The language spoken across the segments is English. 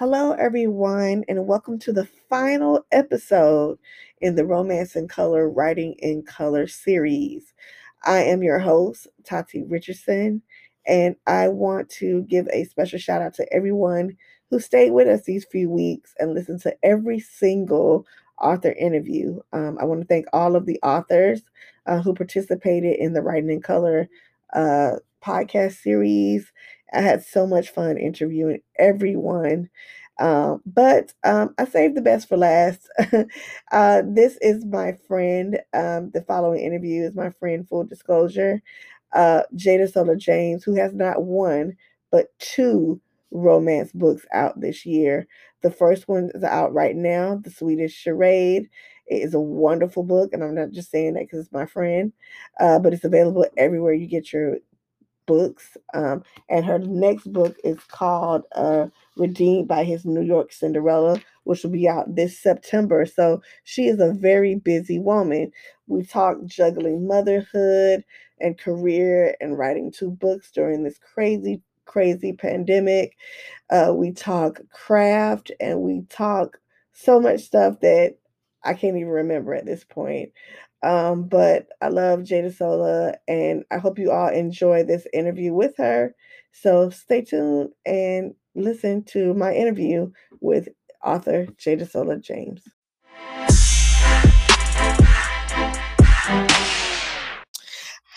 Hello, everyone, and welcome to the final episode in the Romance in Color Writing in Color series. I am your host, Tati Richardson, and I want to give a special shout out to everyone who stayed with us these few weeks and listened to every single author interview. Um, I want to thank all of the authors uh, who participated in the Writing in Color uh, podcast series. I had so much fun interviewing everyone. Um, but um, I saved the best for last. uh, this is my friend. Um, the following interview is my friend, full disclosure, uh, Jadesola James, who has not one, but two romance books out this year. The first one is out right now, The Sweetest Charade. It is a wonderful book, and I'm not just saying that because it's my friend, uh, but it's available everywhere you get your books. Um, and her next book is called uh, Redeemed by His New York Cinderella, which will be out this September. So she is a very busy woman. We talked juggling motherhood and career and writing two books during this crazy, crazy pandemic. Uh, we talk craft and we talk so much stuff that I can't even remember at this point. Um, but I love Jadesola, and I hope you all enjoy this interview with her. So stay tuned and listen to my interview with author Jadesola James.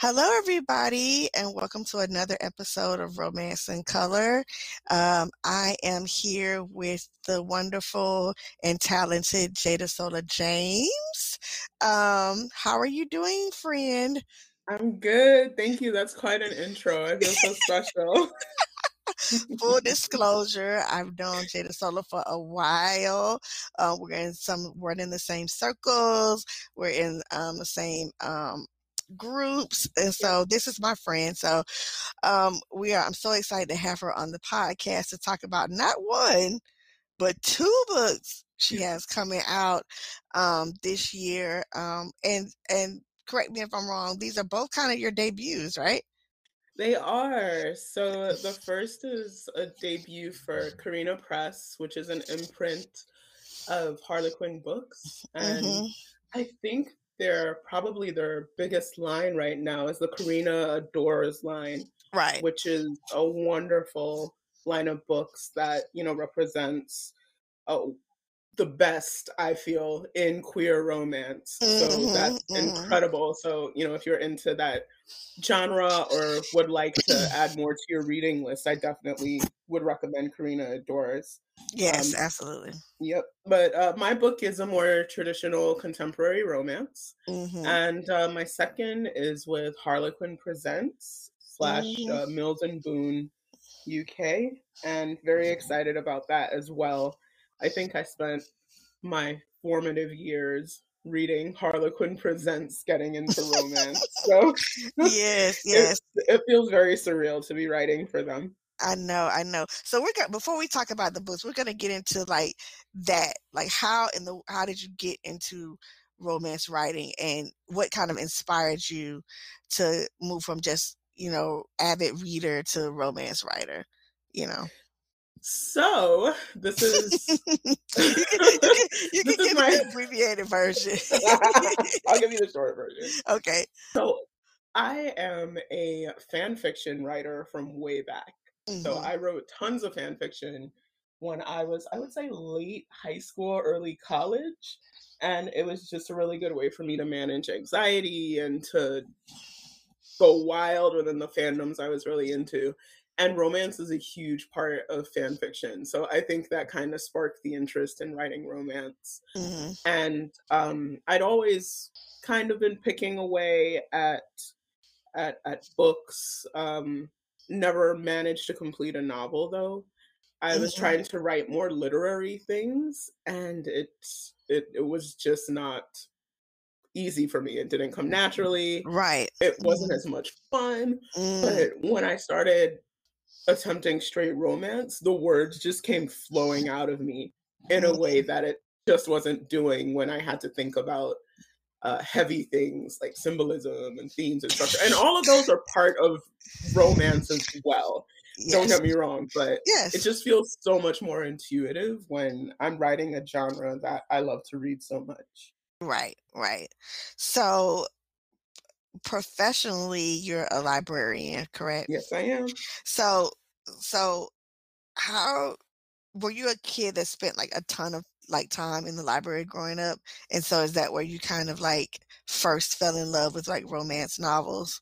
Hello, everybody, and welcome to another episode of Romance in Color. Um, I am here with the wonderful and talented Jadesola James. Um, how are you doing, friend? I'm good. Thank you. That's quite an intro. I feel so special. Full disclosure, I've known Jadesola for a while. Uh, we're in some, we're in the same circles. We're in um, the same um, groups and so this is my friend so um we are i'm so excited to have her on the podcast to talk about not one but two books she has coming out um this year um and and correct me if i'm wrong these are both kind of your debuts right? They are so the first is a debut for carina press which is an imprint of harlequin books and mm-hmm. i think their probably their biggest line right now is the Carina Adores line, right? Which is a wonderful line of books that you know represents oh, the best I feel in queer romance. Mm-hmm, so that's mm-hmm. incredible. So you know if you're into that genre or would like to add more to your reading list, I definitely would recommend Carina Adores. Yes, um, absolutely. Yep. But uh, my book is a more traditional contemporary romance. Mm-hmm. And uh, my second is with Harlequin Presents slash mm-hmm. uh, Mills and Boon UK. And very excited about that as well. I think I spent my formative years reading Harlequin Presents getting into romance. so yes, yes. It, it feels very surreal to be writing for them. I know, I know. So we're going before we talk about the books, we're gonna get into like that, like how in the how did you get into romance writing and what kind of inspired you to move from just you know avid reader to romance writer, you know. So this is you can, you can, you can give my... the abbreviated version. I'll give you the short version. Okay. So I am a fan fiction writer from way back. Mm-hmm. So I wrote tons of fan fiction when I was, I would say, late high school, early college. And it was just a really good way for me to manage anxiety and to go wild within the fandoms I was really into. And romance is a huge part of fan fiction. So I think that kind of sparked the interest in writing romance. Mm-hmm. And um, I'd always kind of been picking away at at, at books. Um, never managed to complete a novel though. I was mm-hmm. trying to write more literary things and it it it was just not easy for me. It didn't come naturally. Right. It wasn't mm. as much fun. Mm. But when I started attempting straight romance, the words just came flowing out of me in a way that it just wasn't doing when I had to think about uh, heavy things like symbolism and themes and structure. And all of those are part of romance as well. yes. don't get me wrong, but yes. it just feels so much more intuitive when I'm writing a genre that I love to read so much. Right, right. So professionally you're a librarian, correct? Yes, I am. So so how were you a kid that spent like a ton of like time in the library growing up? And so is that where you kind of like first fell in love with like romance novels?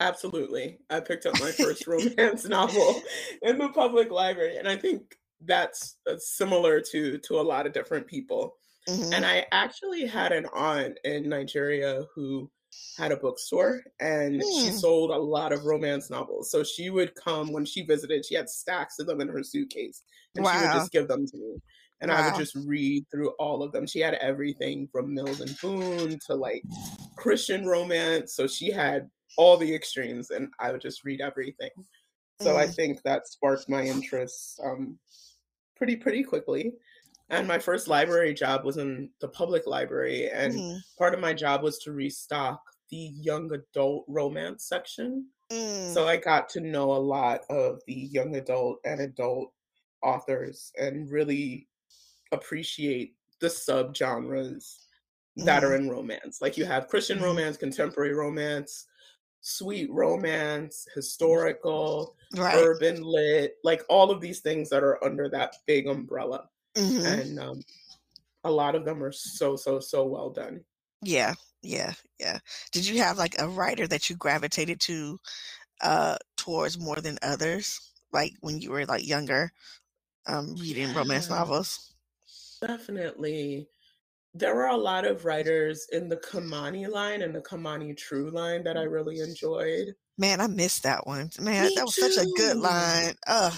Absolutely. I picked up my first romance novel in the public library and I think that's similar to to a lot of different people. Mm-hmm. And I actually had an aunt in Nigeria who had a bookstore and mm. she hmm. sold a lot of romance novels. So she would come when she visited, she had stacks of them in her suitcase and wow. she would just give them to me. And wow. I would just read through all of them. She had everything from Mills and Boon to like Christian romance. So she had all the extremes and I would just read everything. So mm. I think that sparked my interest um, pretty pretty quickly. And my first library job was in the public library, and mm-hmm. part of my job was to restock the young adult romance section. Mm. So I got to know a lot of the young adult and adult authors and really appreciate the subgenres mm. that are mm-hmm. in romance. Like you have Christian mm. romance, contemporary romance, sweet romance, historical, right. urban lit, like all of these things that are under that big umbrella. Mm-hmm. And um, a lot of them are so, so, so well done. Yeah, yeah, yeah. Did you have like a writer that you gravitated to uh towards more than others? Like when you were like younger, um, reading romance novels? Definitely. There were a lot of writers in the Kimani line and the Kimani True line that I really enjoyed. Man, I missed that one. Man, Me that was too. such a good line. Uh,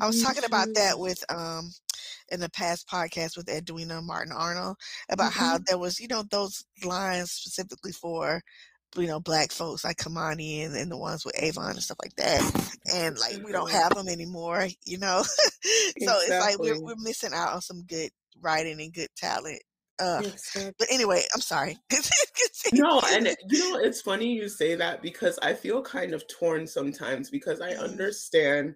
I was Me talking too. about that with um in the past podcast with Edwina Martin Arnold about mm-hmm. how there was, you know, those lines specifically for you know, black folks like Kimani and, and the ones with Avon and stuff like that. And like we don't have them anymore, you know. so exactly. it's like we're we're missing out on some good writing and good talent. Uh, exactly. But anyway, I'm sorry. no, and you know it's funny you say that because I feel kind of torn sometimes because I mm-hmm. understand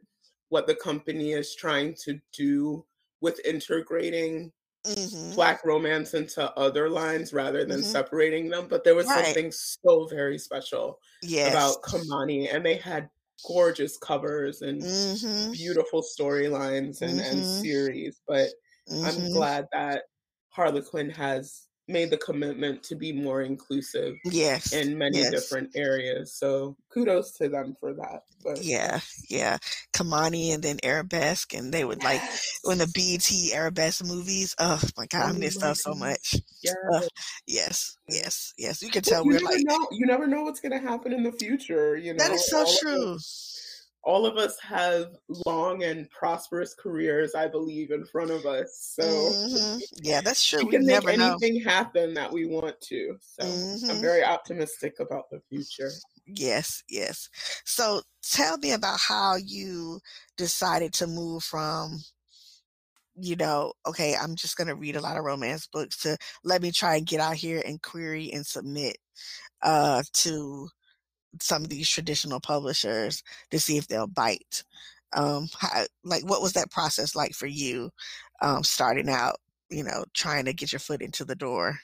what the company is trying to do with integrating mm-hmm. black romance into other lines rather than mm-hmm. separating them. But there was right. something so very special yes. about Kimani, and they had gorgeous covers and mm-hmm. beautiful storylines and, and mm-hmm. series. But I'm mm-hmm. glad that Harlequin has made the commitment to be more inclusive yes in many yes. different areas so kudos to them for that but yeah yeah kimani and then arabesque and they would like when the BET arabesque movies oh my god i miss stuff so much yes. Uh, yes yes yes you can tell you we're like know, you never know what's going to happen in the future you know that is so true all of us have long and prosperous careers, I believe, in front of us. So mm-hmm. yeah, that's true. We, can make anything know. happen that we want to. So mm-hmm. I'm very optimistic about the future. Yes, yes. So tell me about how you decided to move from you know, okay, I'm just going to read a lot of romance books to let me try and get out here and query and submit uh to some of these traditional publishers to see if they'll bite. Um, how, like, what was that process like for you, um, starting out? You know, trying to get your foot into the door.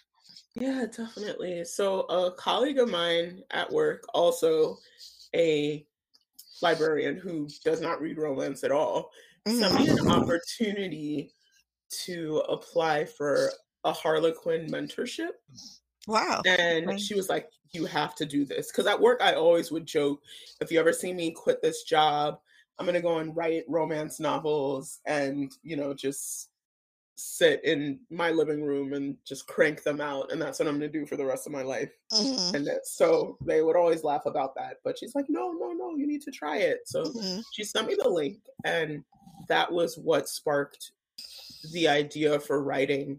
Yeah, definitely. So, a colleague of mine at work, also a librarian who does not read romance at all, mm. sent me an mm. opportunity to apply for a Harlequin mentorship. Wow. And she was like, You have to do this. Because at work, I always would joke if you ever see me quit this job, I'm going to go and write romance novels and, you know, just sit in my living room and just crank them out. And that's what I'm going to do for the rest of my life. Mm-hmm. And so they would always laugh about that. But she's like, No, no, no, you need to try it. So mm-hmm. she sent me the link. And that was what sparked the idea for writing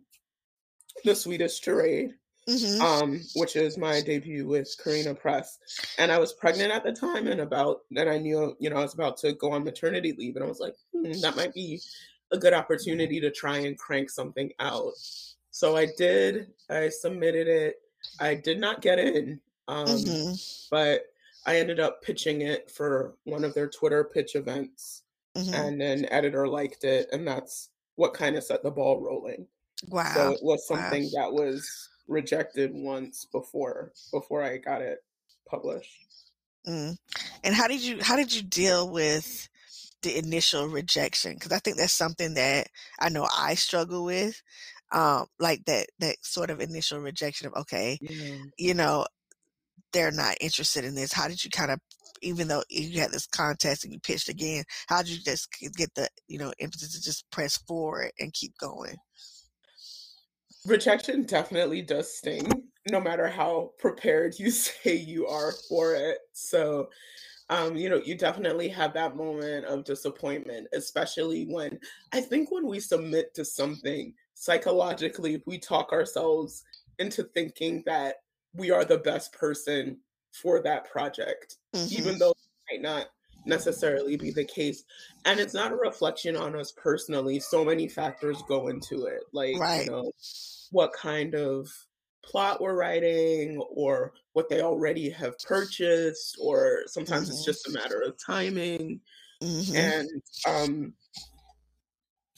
the Sweetest Charade mm-hmm. um, which is my debut with Carina Press. And I was pregnant at the time, and about and I knew you know I was about to go on maternity leave, and I was like, hmm, that might be a good opportunity to try and crank something out. So I did. I submitted it. I did not get in, um, mm-hmm. but I ended up pitching it for one of their Twitter pitch events, mm-hmm. and an editor liked it, and that's what kind of set the ball rolling. Wow! So it was something wow. that was rejected once before before I got it published. Mm. And how did you how did you deal with the initial rejection? Because I think that's something that I know I struggle with. Um, like that that sort of initial rejection of okay, yeah. you know, they're not interested in this. How did you kind of even though you had this contest and you pitched again, how did you just get the you know emphasis to just press forward and keep going? Rejection definitely does sting no matter how prepared you say you are for it so um, you know, you definitely have that moment of disappointment, especially when I think when we submit to something psychologically, we talk ourselves into thinking that we are the best person for that project, mm-hmm. even though it might not necessarily be the case. And it's not a reflection on us personally. So many factors go into it. Like, right. you know, what kind of plot we're writing or what they already have purchased or sometimes mm-hmm. it's just a matter of timing mm-hmm. and um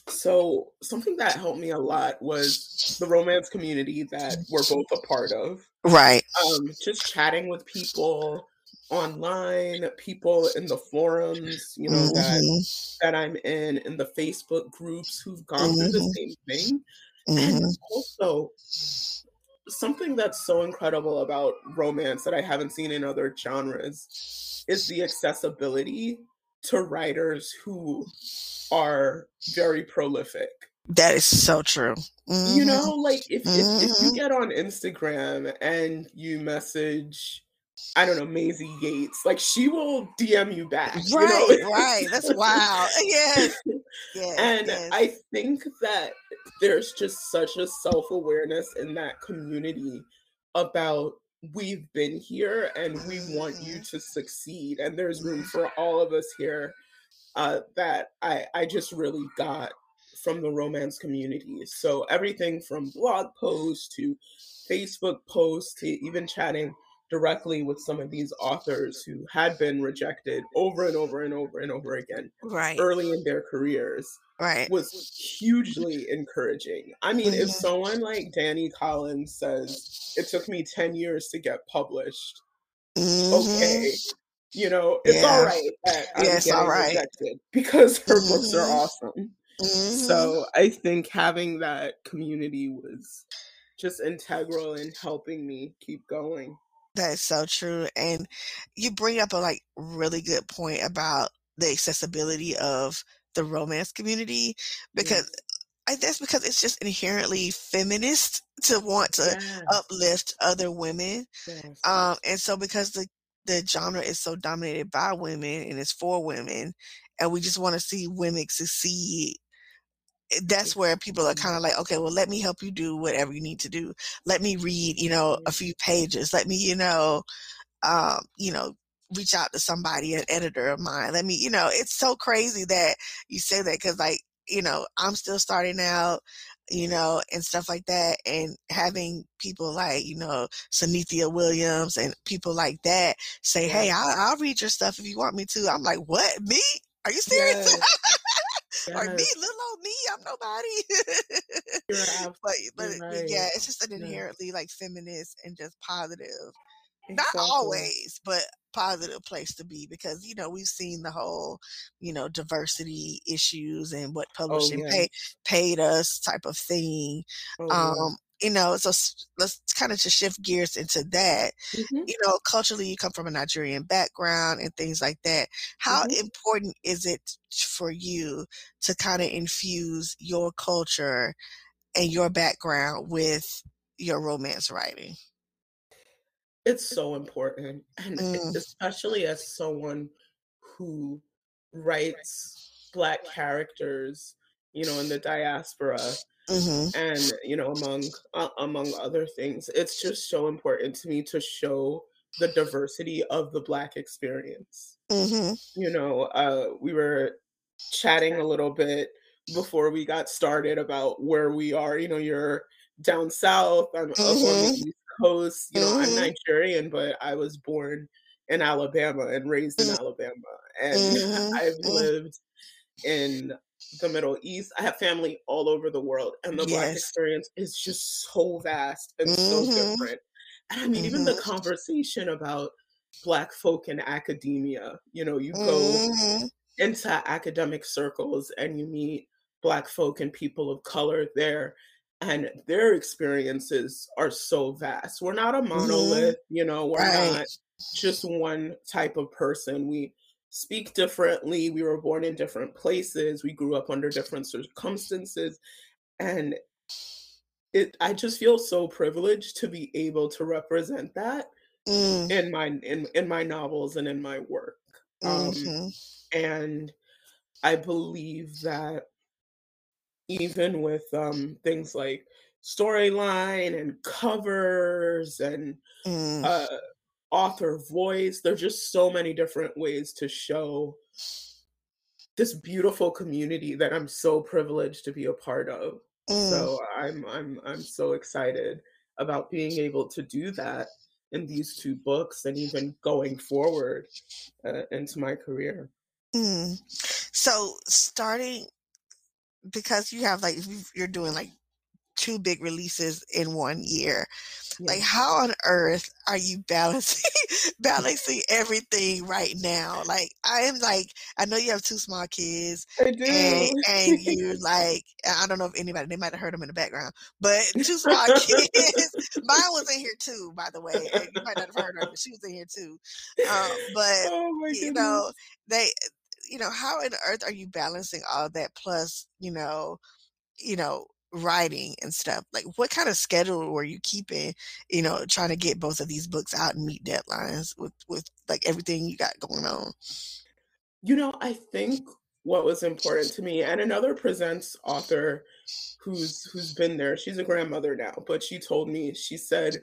so something that helped me a lot was the romance community that we're both a part of right um just chatting with people online people in the forums you know mm-hmm. that that i'm in in the facebook groups who've gone through the mm-hmm. same thing Mm-hmm. And also, something that's so incredible about romance that I haven't seen in other genres is the accessibility to writers who are very prolific. That is so true. Mm-hmm. You know, like if, mm-hmm. if, if you mm-hmm. get on Instagram and you message I don't know, Maisie Yates. Like she will DM you back. Right, you know? right. That's wild. yes. yes. And yes. I think that there's just such a self-awareness in that community about we've been here and we want you mm-hmm. to succeed. And there's room for all of us here uh, that I, I just really got from the romance community. So everything from blog posts to Facebook posts to even chatting directly with some of these authors who had been rejected over and over and over and over again right early in their careers right was hugely encouraging i mean mm-hmm. if someone like Dani Collins says it took me 10 years to get published mm-hmm. okay you know it's yeah. all right that I'm yeah, it's all right rejected because her mm-hmm. books are mm-hmm. awesome so mm-hmm. i think having that community was just integral in helping me keep going that is so true. And you bring up a like really good point about the accessibility of the romance community because I guess because it's just inherently feminist to want to yes. uplift other women. Yes. Um, and so because the the genre is so dominated by women and it's for women, and we just want to see women succeed that's where people are mm-hmm. kind of like, okay, well, let me help you do whatever you need to do. Let me read, you know, a mm-hmm. few pages. Let me, you know, um, you know, reach out to somebody, an editor of mine. Let me, you know, it's so crazy that you say that because, like, you know, I'm still starting out, you mm-hmm. know, and stuff like that. And having people like, you know, Synithia Williams and people like that say, hey, I'll, I'll read your stuff if you want me to. I'm like, what? Me? Are you serious? Yes. Yes. or me, little old me, I'm nobody. but but right. yeah, it's just an inherently yeah. like feminist and just positive. Exactly. Not always, but positive place to be because you know we've seen the whole you know diversity issues and what oh, publishing oh, yeah. pay, paid us type of thing. Oh, um, you know, so let's kind of to shift gears into that. Mm-hmm. You know, culturally, you come from a Nigerian background and things like that. How mm-hmm. important is it for you to kind of infuse your culture and your background with your romance writing? It's so important. And mm. especially as someone who writes Black characters, you know, in the diaspora Mm-hmm. and you know among uh, among other things it's just so important to me to show the diversity of the black experience mm-hmm. you know uh, we were chatting a little bit before we got started about where we are you know you're down south i'm mm-hmm. up on the mm-hmm. east coast you know i'm mm-hmm. nigerian but i was born in Alabama and raised in mm. Alabama. And mm-hmm. I've lived in the Middle East. I have family all over the world, and the yes. Black experience is just so vast and mm-hmm. so different. And I mean, mm-hmm. even the mm-hmm. conversation about Black folk in academia, you know, you go mm-hmm. into academic circles and you meet Black folk and people of color there, and their experiences are so vast. We're not a mm-hmm. monolith, you know, we're right. not just one type of person. We speak differently. We were born in different places. We grew up under different circumstances. And it I just feel so privileged to be able to represent that mm. in my in, in my novels and in my work. Um, mm-hmm. and I believe that even with um, things like storyline and covers and mm. uh, author voice. There's just so many different ways to show this beautiful community that I'm so privileged to be a part of. Mm. So I'm I'm I'm so excited about being able to do that in these two books and even going forward uh, into my career. Mm. So starting because you have like you're doing like two big releases in one year. Like, how on earth are you balancing balancing everything right now? Like, I am like, I know you have two small kids, I do, and, and you like, I don't know if anybody they might have heard them in the background, but two small kids. Mine was in here too, by the way. You might not have heard her, but she was in here too. Um, but oh you know, they, you know, how on earth are you balancing all that plus, you know, you know writing and stuff like what kind of schedule were you keeping you know trying to get both of these books out and meet deadlines with with like everything you got going on you know i think what was important to me and another presents author who's who's been there she's a grandmother now but she told me she said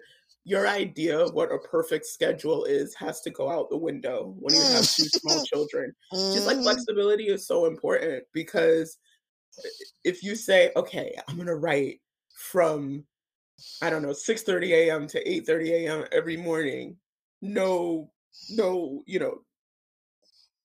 your idea of what a perfect schedule is has to go out the window when you have two small children just like mm-hmm. flexibility is so important because if you say, okay, I'm gonna write from I don't know, 6 30 a.m. to 8 30 a.m. every morning, no, no, you know,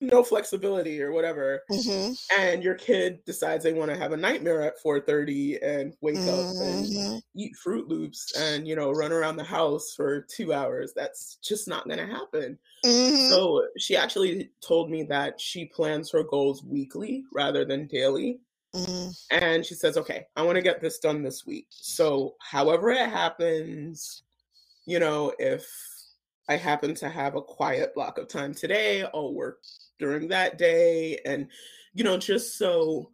no flexibility or whatever mm-hmm. and your kid decides they want to have a nightmare at 4.30 and wake mm-hmm. up and mm-hmm. eat fruit loops and you know run around the house for two hours that's just not going to happen mm-hmm. so she actually told me that she plans her goals weekly rather than daily Mm-hmm. And she says, okay, I want to get this done this week. So, however it happens, you know, if I happen to have a quiet block of time today, I'll work during that day. And, you know, just so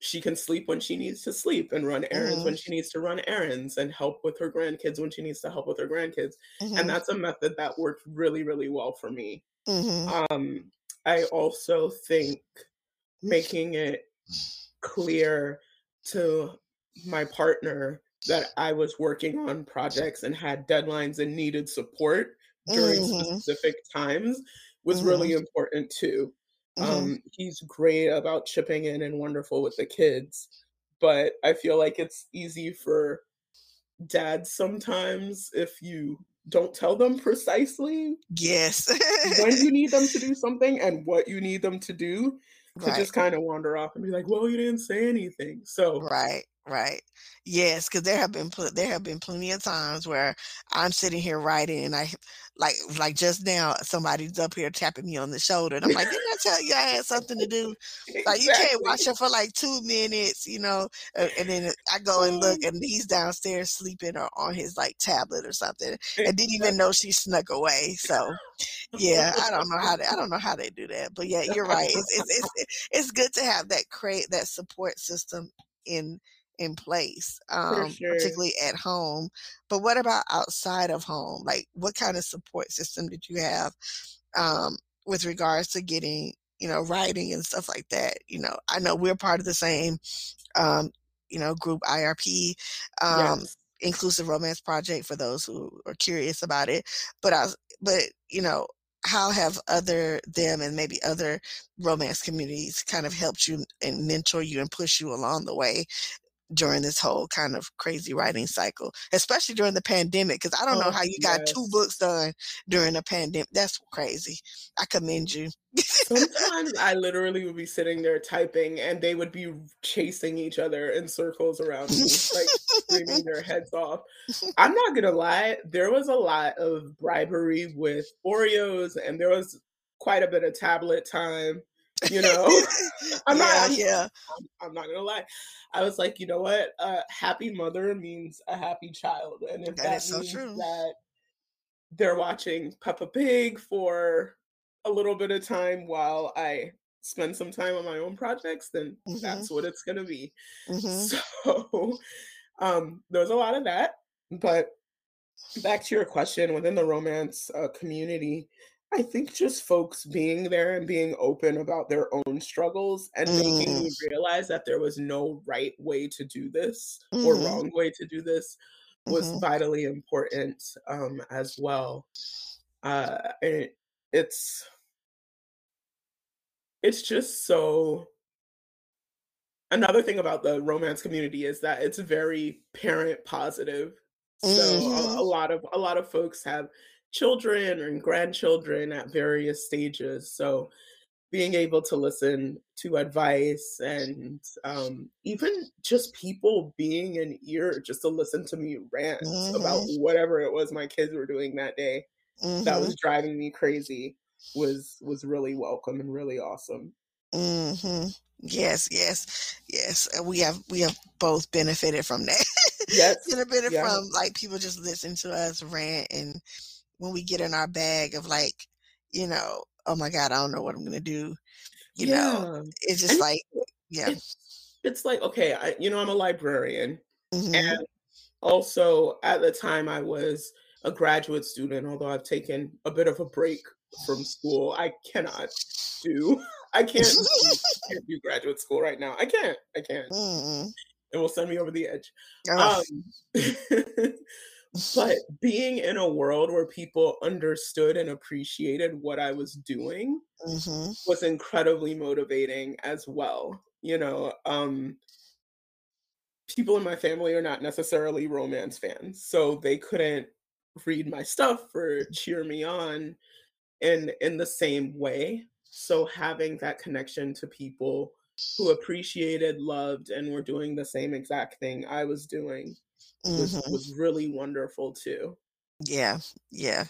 she can sleep when she needs to sleep and run errands mm-hmm. when she needs to run errands and help with her grandkids when she needs to help with her grandkids. Mm-hmm. And that's a method that worked really, really well for me. Mm-hmm. Um, I also think making it clear to my partner that I was working on projects and had deadlines and needed support during mm-hmm. specific times was mm-hmm. really important too. Mm-hmm. Um, he's great about chipping in and wonderful with the kids, but I feel like it's easy for dads sometimes if you don't tell them precisely yes when you need them to do something and what you need them to do to right. just kind of wander off and be like, "Well, you didn't say anything." So right, right, yes, because there have been pl- there have been plenty of times where I'm sitting here writing and I like like just now somebody's up here tapping me on the shoulder and I'm like, didn't I tell you I had something to do? Like you can't watch it for like two minutes, you know, and then I go and look mm. and he's downstairs sleeping or on his like tablet or something and didn't even know she snuck away. So yeah, I don't know how they, I don't know how they do that, but yeah, you're right. It's it's it's, it's good to have that create that support system in in place, um, sure. particularly at home. But what about outside of home? Like, what kind of support system did you have um, with regards to getting, you know, writing and stuff like that? You know, I know we're part of the same, um, you know, group IRP. Um, yes. Inclusive Romance Project for those who are curious about it, but I, but you know, how have other them and maybe other romance communities kind of helped you and mentor you and push you along the way during this whole kind of crazy writing cycle, especially during the pandemic. Because I don't know oh, how you got yes. two books done during a pandemic. That's crazy. I commend you. Sometimes I literally would be sitting there typing, and they would be chasing each other in circles around me, like screaming their heads off. I'm not gonna lie, there was a lot of bribery with Oreos, and there was quite a bit of tablet time you know? I'm yeah, not I'm, yeah. I'm, I'm, not gonna lie. I was like you know what? A happy mother means a happy child and if that, that means so that they're watching peppa pig for a little bit of time while i spend some time on my own projects then mm-hmm. that's what it's gonna be. Mm-hmm. so um there's a lot of that but back to your question within the romance uh, community I think just folks being there and being open about their own struggles and mm. making me mm. realize that there was no right way to do this mm. or mm-hmm. wrong way to do this was mm-hmm. vitally important um, as well. Uh, it, it's it's just so. Another thing about the romance community is that it's very parent positive. So mm-hmm. a, a lot of a lot of folks have children and grandchildren at various stages. So being able to listen to advice and um, even just people being an ear just to listen to me rant mm-hmm. about whatever it was my kids were doing that day mm-hmm. that was driving me crazy was was really welcome and really awesome mm-hmm. yes yes yes we have we have both benefited from that yes benefited yeah. from like people just listening to us rant and when we get in our bag of like, you know, oh my God, I don't know what I'm gonna do. You yeah. know, it's just and like, yeah. It's, it's, like, okay, I, you know, I'm a librarian. Mm-hmm. And also at the time I was a graduate student, although I've taken a bit of a break from school. I cannot do I can't, do, can't do graduate school right now. I can't. I can't. Mm-hmm. It will send me over the edge. Oh. Um, but being in a world where people understood and appreciated what I was doing mm-hmm. was incredibly motivating as well. You know, um, people in my family are not necessarily romance fans, so they couldn't read my stuff or cheer me on in in the same way. So having that connection to people who appreciated, loved, and were doing the same exact thing I was doing was mm-hmm. was really wonderful too. Yeah, yeah,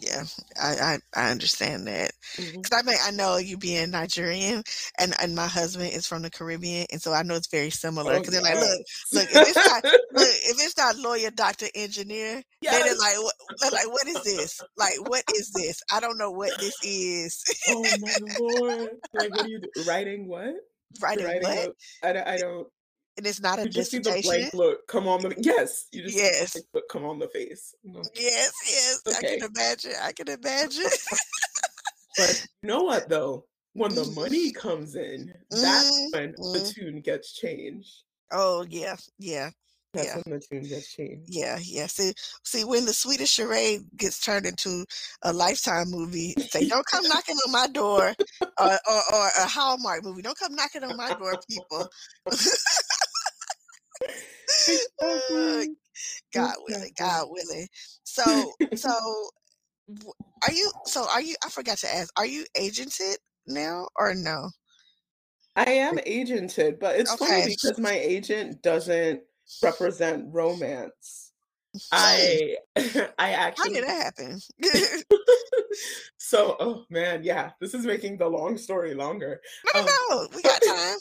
yeah. I I, I understand that because mm-hmm. I mean I know you being Nigerian and and my husband is from the Caribbean and so I know it's very similar because oh, they're like look look if it's not look if it's not lawyer doctor engineer yes. they're like what, they're like what is this like what is this I don't know what this is. oh my lord! Like what are you writing? What writing, writing what? I, I don't and it's not a you just dissertation. See the blank look come on the yes. You just yes. look come on the face. Yes, yes. Okay. I can imagine. I can imagine. but you know what though? When the money comes in, that's mm-hmm. when the tune gets changed. Oh yeah, yeah. That's yeah. when the tune gets changed. Yeah, yeah. See, see, when the Sweetest Charade gets turned into a Lifetime movie, say, "Don't come knocking on my door," or, or, or a Hallmark movie. Don't come knocking on my door, people. God willing, God willing. So, so are you? So are you? I forgot to ask. Are you agented now or no? I am agented, but it's okay. funny because my agent doesn't represent romance. I I actually How did that happen? so oh man, yeah, this is making the long story longer. No, um, no, we got time.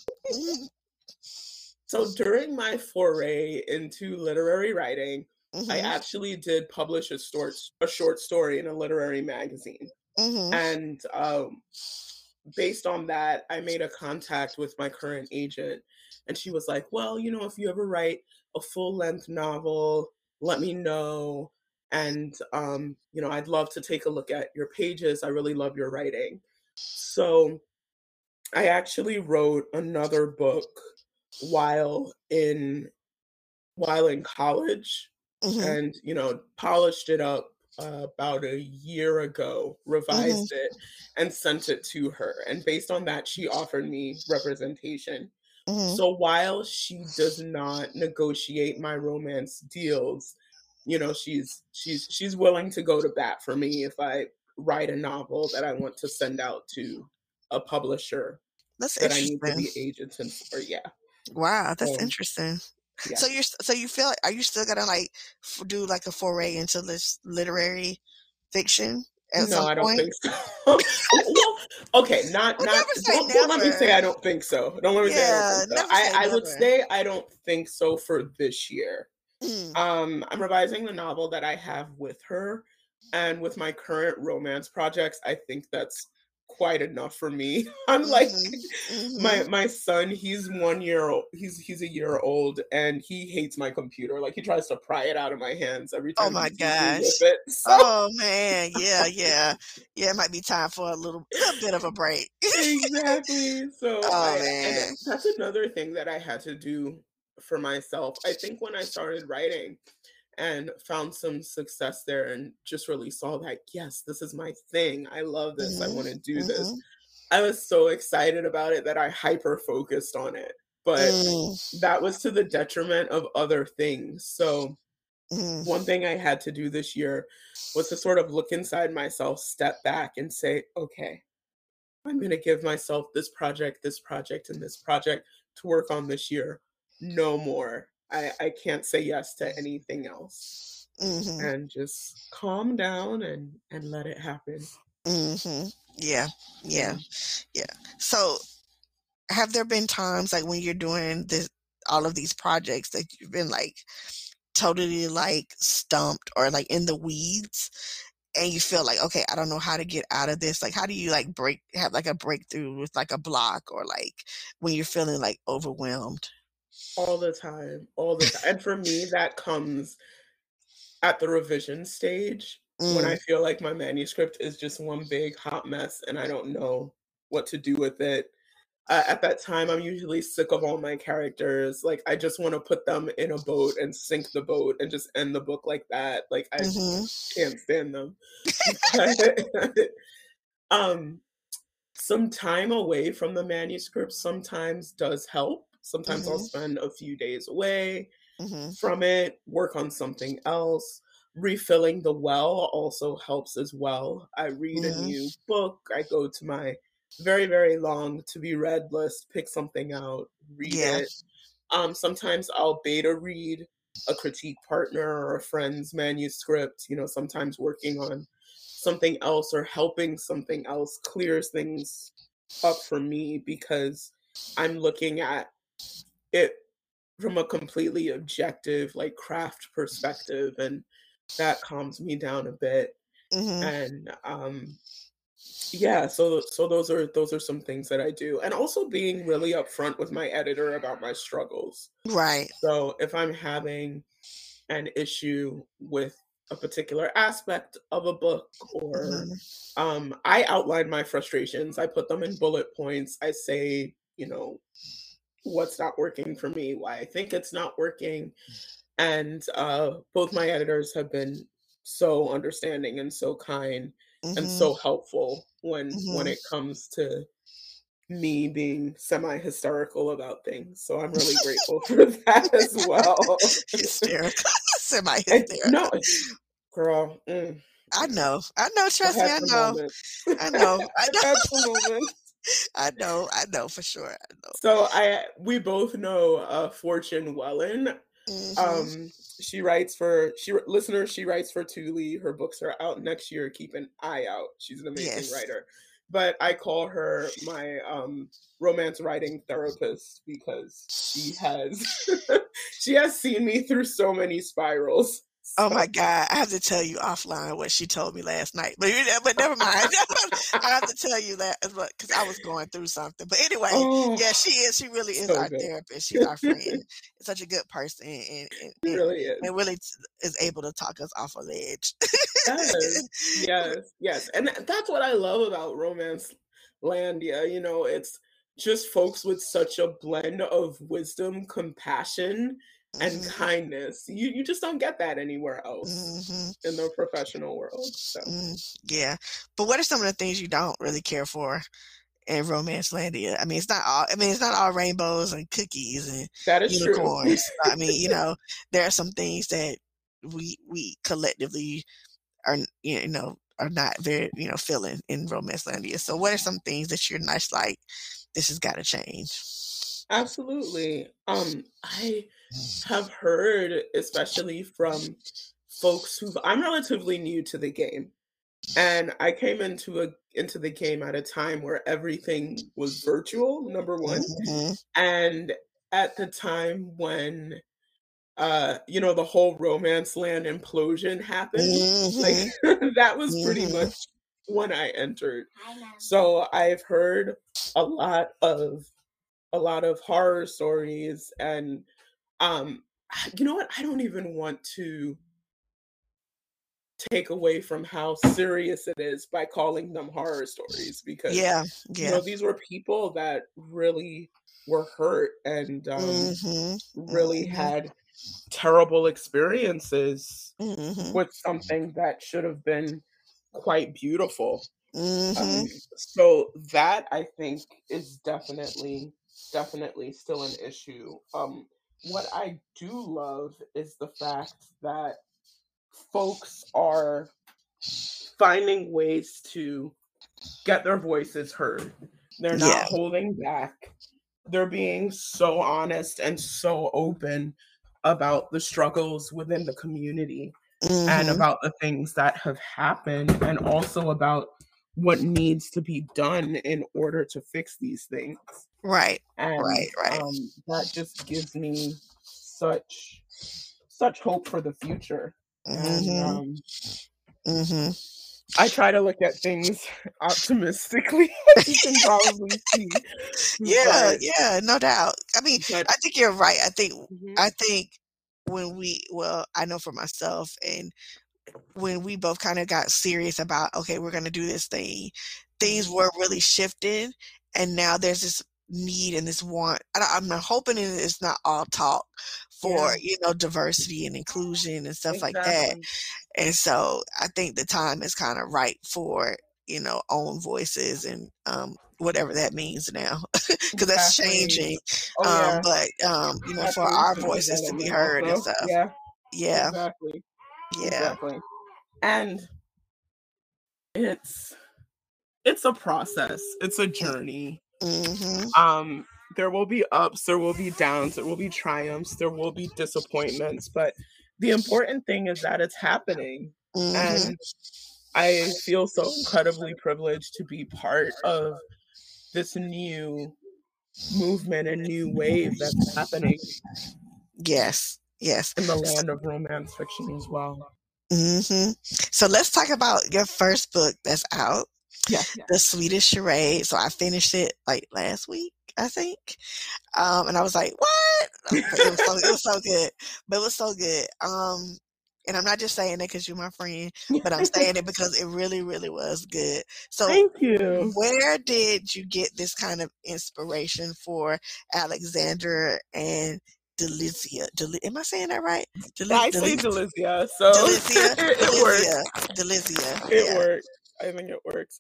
So during my foray into literary writing, mm-hmm. I actually did publish a short a short story in a literary magazine. Mm-hmm. And um, based on that, I made a contact with my current agent and she was like, "Well, you know, if you ever write a full length novel, let me know. And, um, you know, I'd love to take a look at your pages. I really love your writing. So I actually wrote another book while in while in college mm-hmm. and you know polished it up uh, about a year ago revised mm-hmm. it and sent it to her and based on that she offered me representation Mm-hmm. So while she does not negotiate my romance deals, you know, she's she's she's willing to go to bat for me if I write a novel that I want to send out to a publisher that's that I need to be agents for. Yeah. Wow, that's um, interesting. Yeah. So you're so you feel like are you still gonna like f- do like a foray into this literary fiction? no, I don't point? think so. well, okay, not well, not. Don't, don't, let me say I don't think so. Don't let me yeah, say I don't think so. I, I would say I don't think so for this year. Mm. Um, I'm revising the novel that I have with her, and with my current romance projects, I think that's quite enough for me. I'm like mm-hmm. mm-hmm. my my son, he's one year old, he's he's a year old and he hates my computer. Like he tries to pry it out of my hands every oh time. Oh my gosh. So. Oh man, yeah, yeah. Yeah, it might be time for a little, little bit of a break. exactly. So oh, I, man. that's another thing that I had to do for myself. I think when I started writing, and found some success there and just really saw that yes this is my thing i love this mm-hmm. i want to do mm-hmm. this i was so excited about it that i hyper focused on it but mm. that was to the detriment of other things so mm. one thing i had to do this year was to sort of look inside myself step back and say okay i'm going to give myself this project this project and this project to work on this year no more I, I can't say yes to anything else. Mm-hmm. And just calm down and and let it happen. Mm-hmm. Yeah, yeah, yeah. So, have there been times like when you're doing this, all of these projects that you've been like totally like stumped or like in the weeds, and you feel like okay, I don't know how to get out of this. Like, how do you like break have like a breakthrough with like a block or like when you're feeling like overwhelmed? All the time, all the time. and for me, that comes at the revision stage mm. when I mm. feel like my manuscript is just one big hot mess and I don't know what to do with it. Uh, at that time, I'm usually sick of all my characters. Like, I just want to put them in a boat and sink the boat and just end the book like that. Like, I mm-hmm. can't stand them. um, some time away from the manuscript sometimes does help Sometimes mm-hmm. I'll spend a few days away mm-hmm. from it, work on something else. Refilling the well also helps as well. I read mm-hmm. a new book, I go to my very, very long to be read list, pick something out, read yeah. it. Um, sometimes I'll beta read a critique partner or a friend's manuscript, you know, sometimes working on something else or helping something else clears things up for me because I'm looking at it from a completely objective like craft perspective and that calms me down a bit mm-hmm. and um yeah so so those are those are some things that i do and also being really upfront with my editor about my struggles right so if i'm having an issue with a particular aspect of a book or mm-hmm. um i outline my frustrations i put them in bullet points i say you know what's not working for me, why I think it's not working. And uh, both my editors have been so understanding and so kind mm-hmm. and so helpful when mm-hmm. when it comes to me being semi hysterical about things. So I'm really grateful for that as well. hysterical, semi hysterical. No, girl. Mm. I know. I know. Trust me. I know. I know. I know. I know, I know for sure. I know. So I we both know uh Fortune Whelan. Mm-hmm. Um she writes for she listeners, she writes for Tule. Her books are out next year. Keep an eye out. She's an amazing yes. writer. But I call her my um romance writing therapist because she has she has seen me through so many spirals. Oh my God! I have to tell you offline what she told me last night, but but never mind. I have to tell you that because I was going through something. But anyway, oh, yeah, she is. She really is so our good. therapist. She's our friend. Such a good person, and, and, and, really is. and really is able to talk us off a ledge. yes, yes, yes, and that's what I love about romance landia. You know, it's just folks with such a blend of wisdom, compassion, and mm-hmm. kindness. You you just don't get that anywhere else mm-hmm. in the professional world. So mm, yeah, but what are some of the things you don't really care for in Romance Romancelandia. I mean, it's not all. I mean, it's not all rainbows and cookies and that is unicorns. I mean, you know, there are some things that we we collectively are you know are not very you know feeling in Romance Romancelandia. So, what are some things that you're nice like? This has got to change. Absolutely. Um, I have heard, especially from folks who I'm relatively new to the game. And I came into a into the game at a time where everything was virtual, number one. Mm-hmm. And at the time when uh, you know, the whole romance land implosion happened. Mm-hmm. Like that was pretty mm-hmm. much when I entered. So I've heard a lot of a lot of horror stories and um you know what? I don't even want to take away from how serious it is by calling them horror stories because yeah, yeah. you know these were people that really were hurt and um, mm-hmm. really mm-hmm. had terrible experiences mm-hmm. with something that should have been quite beautiful mm-hmm. um, so that i think is definitely definitely still an issue um, what i do love is the fact that folks are finding ways to get their voices heard. They're not yeah. holding back. They're being so honest and so open about the struggles within the community mm-hmm. and about the things that have happened and also about what needs to be done in order to fix these things. Right. And, right, right. Um, that just gives me such such hope for the future. Mm-hmm. And, um, mm-hmm. I try to look at things optimistically. you can probably see. Yeah, but, yeah, no doubt. I mean, but, I think you're right. I think mm-hmm. I think when we well, I know for myself and when we both kind of got serious about okay, we're going to do this thing, things mm-hmm. were really shifting and now there's this need and this want. I'm hoping it's not all talk for yeah. you know diversity and inclusion and stuff exactly. like that. And so I think the time is kind of right for you know own voices and um, whatever that means now because that's changing. Oh, yeah. um, but um, you know for our voices to be heard also. and stuff. Yeah. Yeah. Exactly. Yeah. Exactly. And it's it's a process. It's a journey. Mm-hmm. Um, there will be ups, there will be downs, there will be triumphs, there will be disappointments, but the important thing is that it's happening. Mm-hmm. And I feel so incredibly privileged to be part of this new movement and new wave that's happening. Yes, yes. In the land of romance fiction as well. Mm-hmm. So let's talk about your first book that's out yeah, the Sweetest Charade. So I finished it like last week, I think. Um, and I was like, what? It was, so, it was so good. But it was so good. Um, and I'm not just saying it because you're my friend, but I'm saying it because it really, really was good. So, thank you. Where did you get this kind of inspiration for Alexander and Delizia? Del- am I saying that right? Del- I say Delizia. So Delizia, it works. Delizia. It yeah. works. I think it works.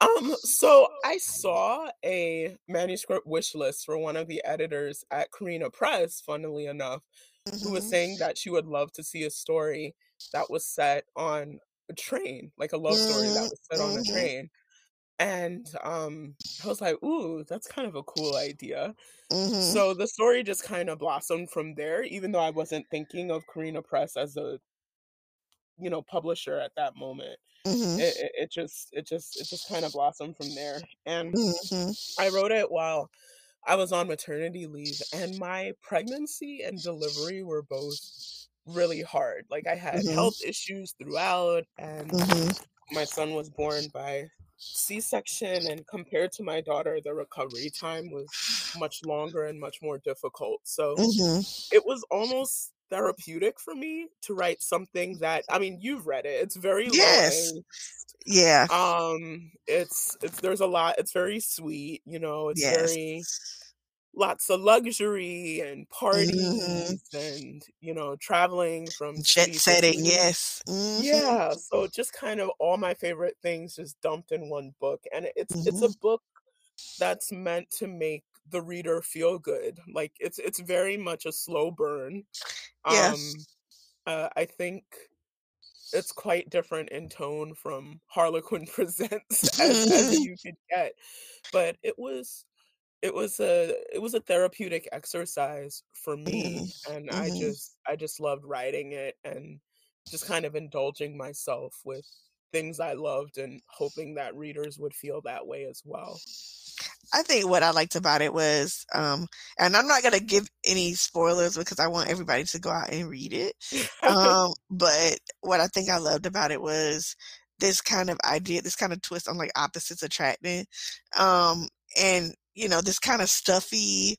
Um, so I saw a manuscript wish list for one of the editors at Carina Press, funnily enough, mm-hmm. who was mm-hmm. saying that she would love to see a story that was set on a train, like a love story that mm-hmm, was set mm-hmm. on a mm-hmm. train. And um I was like, ooh, that's kind of a cool idea. Mm-hmm. So the story just kind of blossomed from there, even though I wasn't thinking of Carina Press as a you know publisher at that moment mm-hmm. it, it, it, just it just it just kind of blossomed from there and mm-hmm. i wrote it while i was on maternity leave and my pregnancy and delivery were both really hard like i had mm-hmm. health issues throughout and mm-hmm. my son was born by c-section and compared to my daughter the recovery time was much longer and much more difficult so mm-hmm. it was almost therapeutic for me to write something that I mean you've read it. It's very yes. Yeah. Um it's it's there's a lot it's very sweet, you know, it's yes. very lots of luxury and parties mm-hmm. and you know traveling from jet setting yes mm-hmm. yeah so just kind of all my favorite things just dumped in one book and it's mm-hmm. it's a mm-hmm. book that's meant to make the reader feel good. Like it's it's very much a slow burn. Yes. Um uh, I think it's quite different in tone from Harlequin Presents as, as you could get. But it was it was a it was a therapeutic exercise for me Mhm, and I mhm. just I just loved writing it and just kind of indulging myself with things I loved and hoping that readers would feel that way as well. I think what I liked about it was, um and I'm not gonna give any spoilers because I want everybody to go out and read it. Um, but what I think I loved about it was this kind of idea, this kind of twist on like opposites attracting. Um, and you know, this kind of stuffy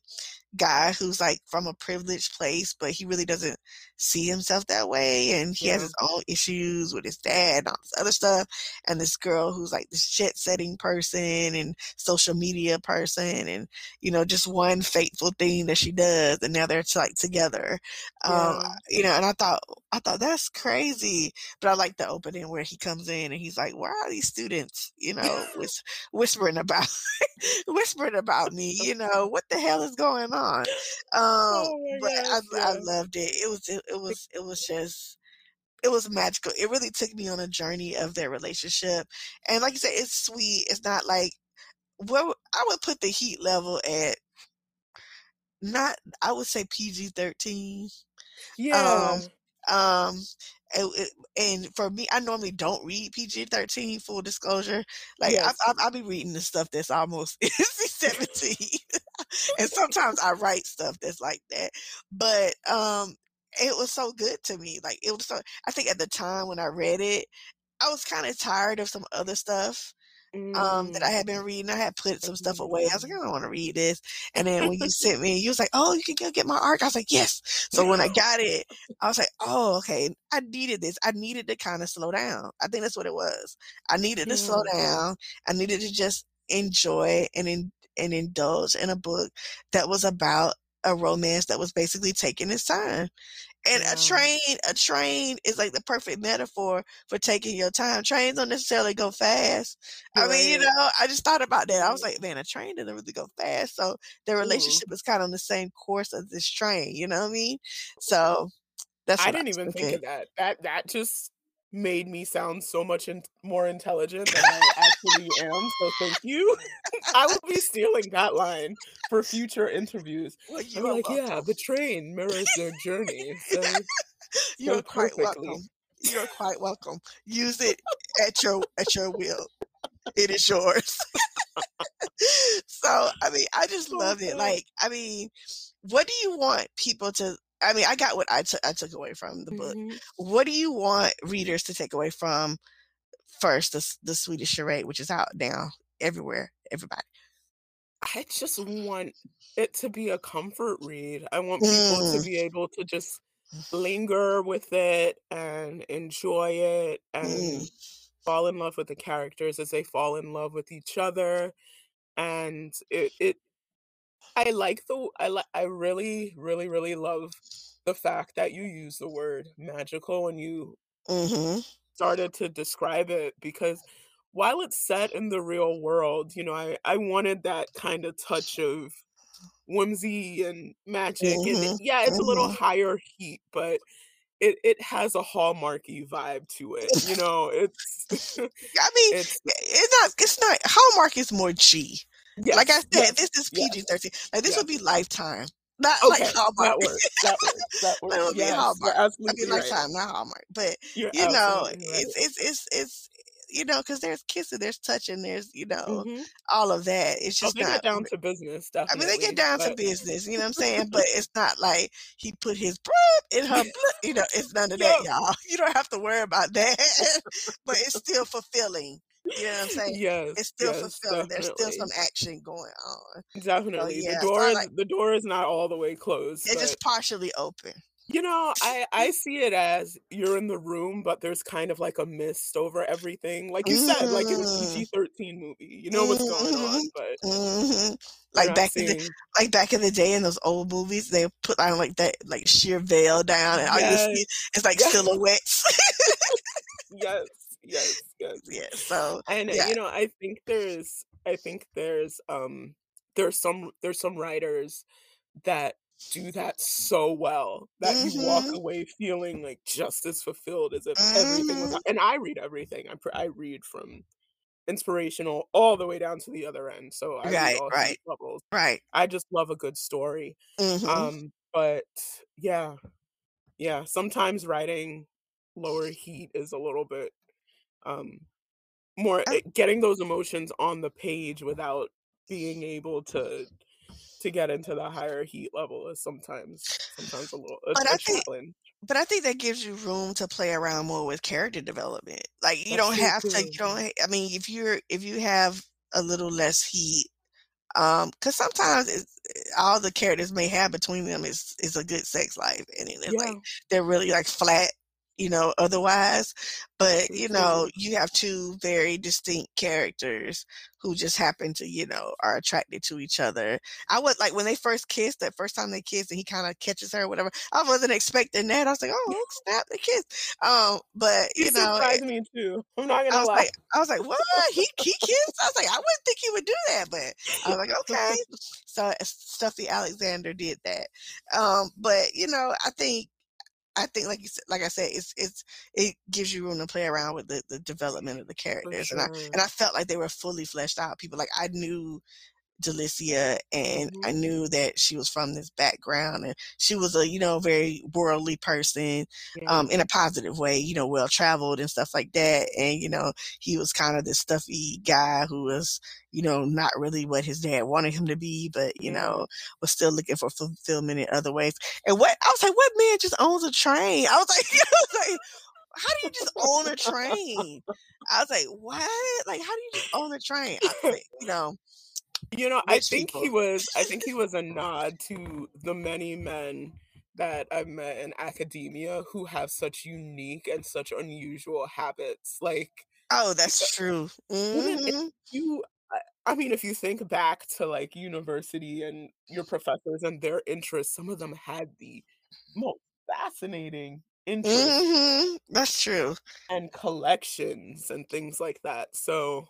guy who's like from a privileged place, but he really doesn't see himself that way. And he has his own issues with his dad and all this other stuff. And this girl who's like this jet setting person and social media person and, you know, just one fateful thing that she does. And now they're like together. Um, you know, and I thought, I thought that's crazy. But I like the opening where he comes in and he's like, why are these students, you know, whis- whispering about, whispering about me, you know, what the hell is going on? Um, Oh but I, gosh, I yeah. loved it. It was, it, it was, it was just, it was magical. It really took me on a journey of their relationship. And like you said, it's sweet. It's not like, well, I would put the heat level at not, I would say PG 13. Um, Yeah. um, and, it- and for me, I normally don't read PG thirteen. Full disclosure, like I, Yes. I, I'll be reading the stuff that's almost seventeen, and sometimes I write stuff that's like that. But um, it was so good to me. Like it was so. I think at the time when I read it, I was kind of tired of some other stuff um that I Mm. had been reading. I had put some stuff away. I was like, Mhm. I don't want to read this. And then when you sent me, you was like, Oh, you can go get my arc. I was like, Yes. So when I got it, I was like, Oh, okay. I needed this. I needed to kind of slow down. I think that's what it was. I needed to slow down. I needed to just enjoy and in, and indulge in a book that was about a romance that was basically taking its time. And a train, a train is like the perfect metaphor for taking your time. Trains don't necessarily go fast. I mean, you know, I just thought about that. I was like, man, a train doesn't really go fast. So their Ooh. Mm-hmm. relationship is kind of on the same course as this train. You know what I mean? So that's I I didn't was even think of that. That that just made me sound so much in, more intelligent than I actually am. So thank you. I will be stealing that line for future interviews. Well, you are like, yeah, the train mirrors their journey so you so are quite perfectly. welcome. You are quite welcome. Use it at your at your will. It is yours. so I mean, I just Oh loved it. Like, I mean, what do you want people to? I mean, I got what I took. I took away from the book. Mhm. What do you want readers to take away from first the the Sweetest Charade, which is out now everywhere, everybody. I just want it to be a comfort read. I want people to Mm. be able to just linger with it and enjoy it Mm. and fall in love with the characters as they fall in love with each other. And it it I like the I like I really, really, really love the fact that you use the word magical when you Mhm. started to describe it because while it's set in the real world, you know, I I wanted that kind of touch of whimsy and magic. And Mhm. yeah, it's a little Mhm. higher heat, but it it has a hallmarky vibe to it. You know, it's I mean, it's it's not. It's not. Hallmark is more G. Like I said, yes, this is yes, PG thirteen. Like this yes. would be Lifetime, not like Hallmark. that works. That works. That works. would be Yes, you're Hallmark. I mean right. Lifetime, not Hallmark. But You're you know, right. it's it's it's it's you know, because there's kissing, there's touching, there's you know, Mhm. all of that. It's Oh, just they not. get down to business, I mean, they get definitely. down to business. You know what I'm saying? But it's not like he put his blood in her blood. You know, it's none of that, y'all. You don't have to worry about that. but it's still fulfilling. You know what I'm saying? Yes, It's still yes, fulfilling. There's still some action going on. Definitely. The yeah, so door is like the door is not all the way closed, it's but just partially open. you know, I I see it as you're in the room, but there's kind of like a mist over everything. Like you said, like in a Mm. PG-13 movie, you know what's going on, but Mhm. Like back in the like back in the day in those old movies, they put on like that like sheer veil down, and all you see is like Yes. silhouettes. Yes. Yes. Yes. yeah. So And yeah. you know, I think there's I think there's um there's some there's some writers that do that so well that you walk Mhm. away feeling like just as fulfilled as if everything was Mhm. and I read everything. I pr I read from inspirational all the way down to the other end, so I read Right, all 3 right, levels. right. I just love a good story. Mhm. Um, but yeah, yeah, sometimes writing lower heat is a little bit, um, more Oh eh, getting those emotions on the page without being able to to get into the higher heat level is sometimes sometimes a little But a I a think challenge. but I think that gives you room to play around more with character development. Like, you That's don't true have to you don't I mean, if you're if you have a little less heat, um because sometimes it's all the characters may have between them is is a good sex life, and it's like, they're really, like, flat, you know, otherwise, but, you know, you have 2 very distinct characters who just happen to, you know, are attracted to each other. I was like, when they first kissed, that first time they kissed and he kinda catches her or whatever, I wasn't expecting that, I was like, "Oh, snap, they kissed." Um, but, He you know, it surprised me too, I'm not gonna was lie. like I was like, "What? He he kissed?" I was like, "I wouldn't think he would do that," but I was like, "Okay." So, Stuffy Alexander did that. Um, but, you know, I think I think like you said like I said, it's it's it gives you room to play around with the the development of the characters, and I and I felt like they were fully fleshed out people, like, I knew Delicia, and I Mhm. knew that she was from this background, and she was a, you know, very worldly person, um, in a positive way, you know, well-traveled and stuff like that, and, you know, he was kinda this stuffy guy who was, you know, not really what his dad wanted him to be, but, you Yeah. know, was still looking for fulfillment in other ways. And what I was like, "What man just owns a train?" I was like I was like, "How do you just own a train?" I was like, "What? Like, how do you just own a train?" I was like, you know You know, I think he was I think he was a nod to the many men that I've met in academia who have such unique and such unusual habits, like, Oh, that's true. Mhm. you I mean, if you think back to, like, university and your professors and their interests, some of them had the most fascinating interests Mhm. That's true. and collections and things like that, so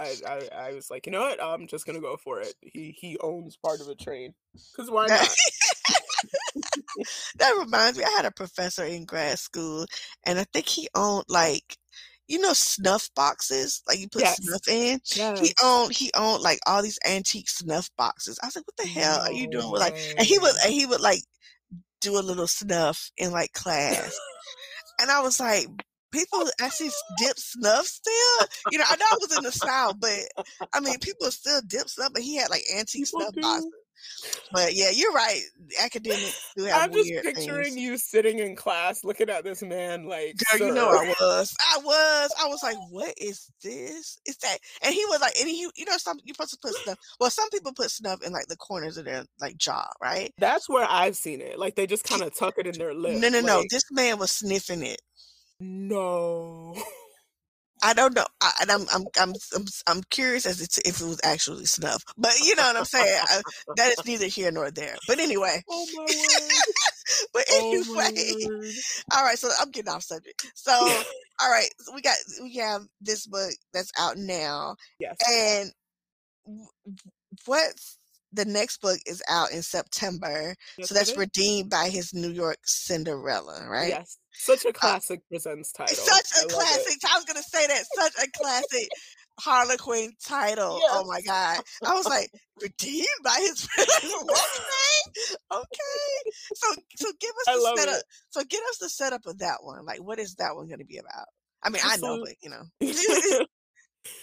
I I I was like, "You know what? I'm just gonna go for it." He he owns part of a train, 'cause why not? that reminds me, I had a professor in grad school, and I think he owned, like, you know, snuff boxes? Like, you put Yes. snuff in? He owned he owned, like, all these antique snuff boxes. I was like, "What the hell are you doing with, like" and he would and he would, like, do a little snuff in, like, class. And I was like, "People actually dip snuff still?" You know, I know I was in the South, but, I mean, people still dip snuff, but he had, like, antique People snuff boxes. But, yeah, you're right. Academics do have I'm just picturing things. you sitting in class looking at this man like, Girl, you know I was. I was. I was like, "What is this?" Is that and he was like and he you know, some you're supposed to put stuff well, some people put snuff in, like, the corners of their, like, jaw, right? That's where I've seen it, like, they just kinda tuck it in their lip, No, no, no, this man was sniffing it. No. I don't know, I and I'm I'm I'm I'm I'm curious as to if it was actually snuff, but you know what I'm saying? I that is neither here nor there. But anyway Oh but Oh anyway, word. alright, so I'm getting off subject. So, alright, so we got we have this book that's out now, Yes. and w w what's the next book is out in September, so Yes, it that's. Redeemed by His New York Cinderella, right? Yes. Such a Uh classic presents title. such I a it. classic I was gonna say that, such a classic Harlequin title, oh my god. I was like, "Redeemed by His" okay, okay. So so give us I the setup it. so get us the setup of that one, like, what is that one gonna be about? I mean, I know, but, you know.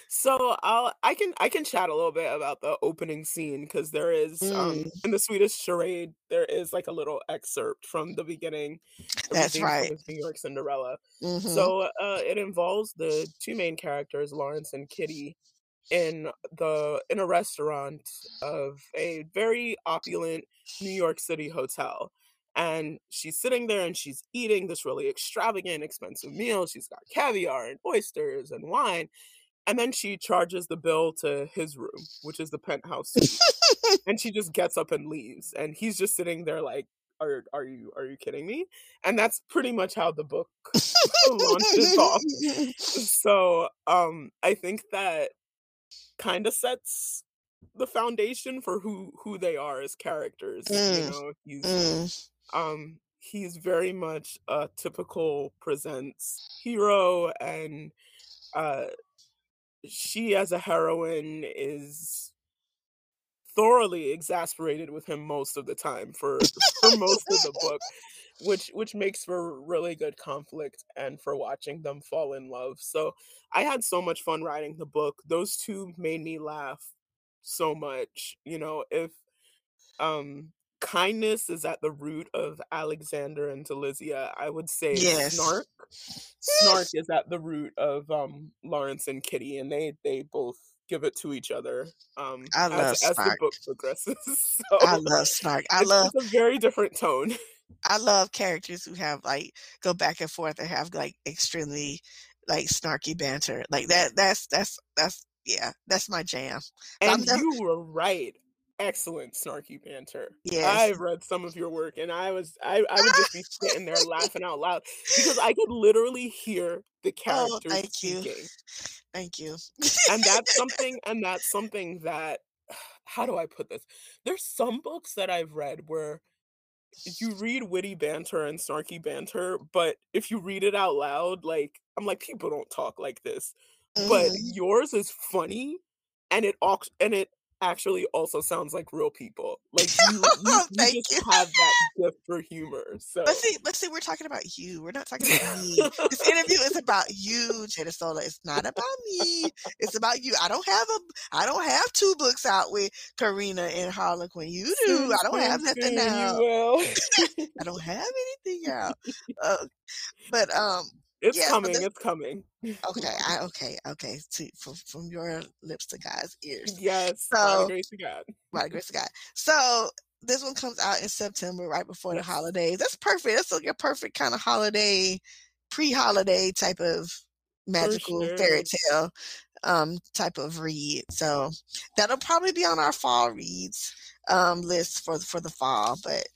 So, I'll I can I can chat a little bit about the opening scene because there is um Mm. in the Sweetest Charade, there is, like, a little excerpt from the beginning of That's right. New York Cinderella. Mhm. So, uh, it involves the 2 main characters, Lawrence and Kitty, in the in a restaurant of a very opulent New York City hotel, and she's sitting there and she's eating this really extravagant, expensive meal, she's got caviar and oysters and wine, and then she charges the bill to his room, which is the penthouse and she just gets up and leaves, and he's just sitting there like, "Are are you are you kidding me?" And that's pretty much how the book launches off. So, um, I think that kind of sets the foundation for who who they are as characters. Mm. You know, he's mm. um he's very much a typical presents hero and uh she as a heroine is thoroughly exasperated with him most of the time for for most of the book which which makes for really good conflict and for watching them fall in love. So i had so much fun writing the book. Those two made me laugh so much you know if um kindness is at the root of alexander and delizia i would say yes. snark snark is at the root of um lawrence and kitty and they they both give it to each other um I love as, as the book progresses. so I love Snark. I it's, love it's a very different tone. I love characters who have like go back and forth and have like extremely like snarky banter. Like that that's that's that's yeah, that's my jam. and you were right. Excellent snarky banter. Yeah, I've read some of your work and I was I, I would just be sitting there laughing out loud because I could literally hear the characters oh, thank speaking. You. Thank you. and that's something and that's something that how do I put this? There's some books that I've read where you read witty banter and snarky banter, but if you read it out loud, like I'm like people don't talk like this. But mm-hmm. yours is funny and it and it actually also sounds like real people. Like you, you, you just you. have that gift for humor. So let's see, let's see, we're talking about you. We're not talking about me. this interview is about you, Jadesola. It's not about me. It's about you. I don't have a I don't have two books out with Carina and Harlequin. You do. Soon, I don't have nothing out. I don't have anything out. Uh, but um it's yeah, coming. it's coming. Okay. I, okay. Okay. To, from, from your lips to God's ears. Yes. So, by the grace of God. By the grace of God. So this one comes out in September, right before yes. the holidays. That's perfect. That's like a perfect kind of holiday, pre-holiday type of magical sure. fairy tale um type of read. So that'll probably be on our fall reads um list for for the fall. But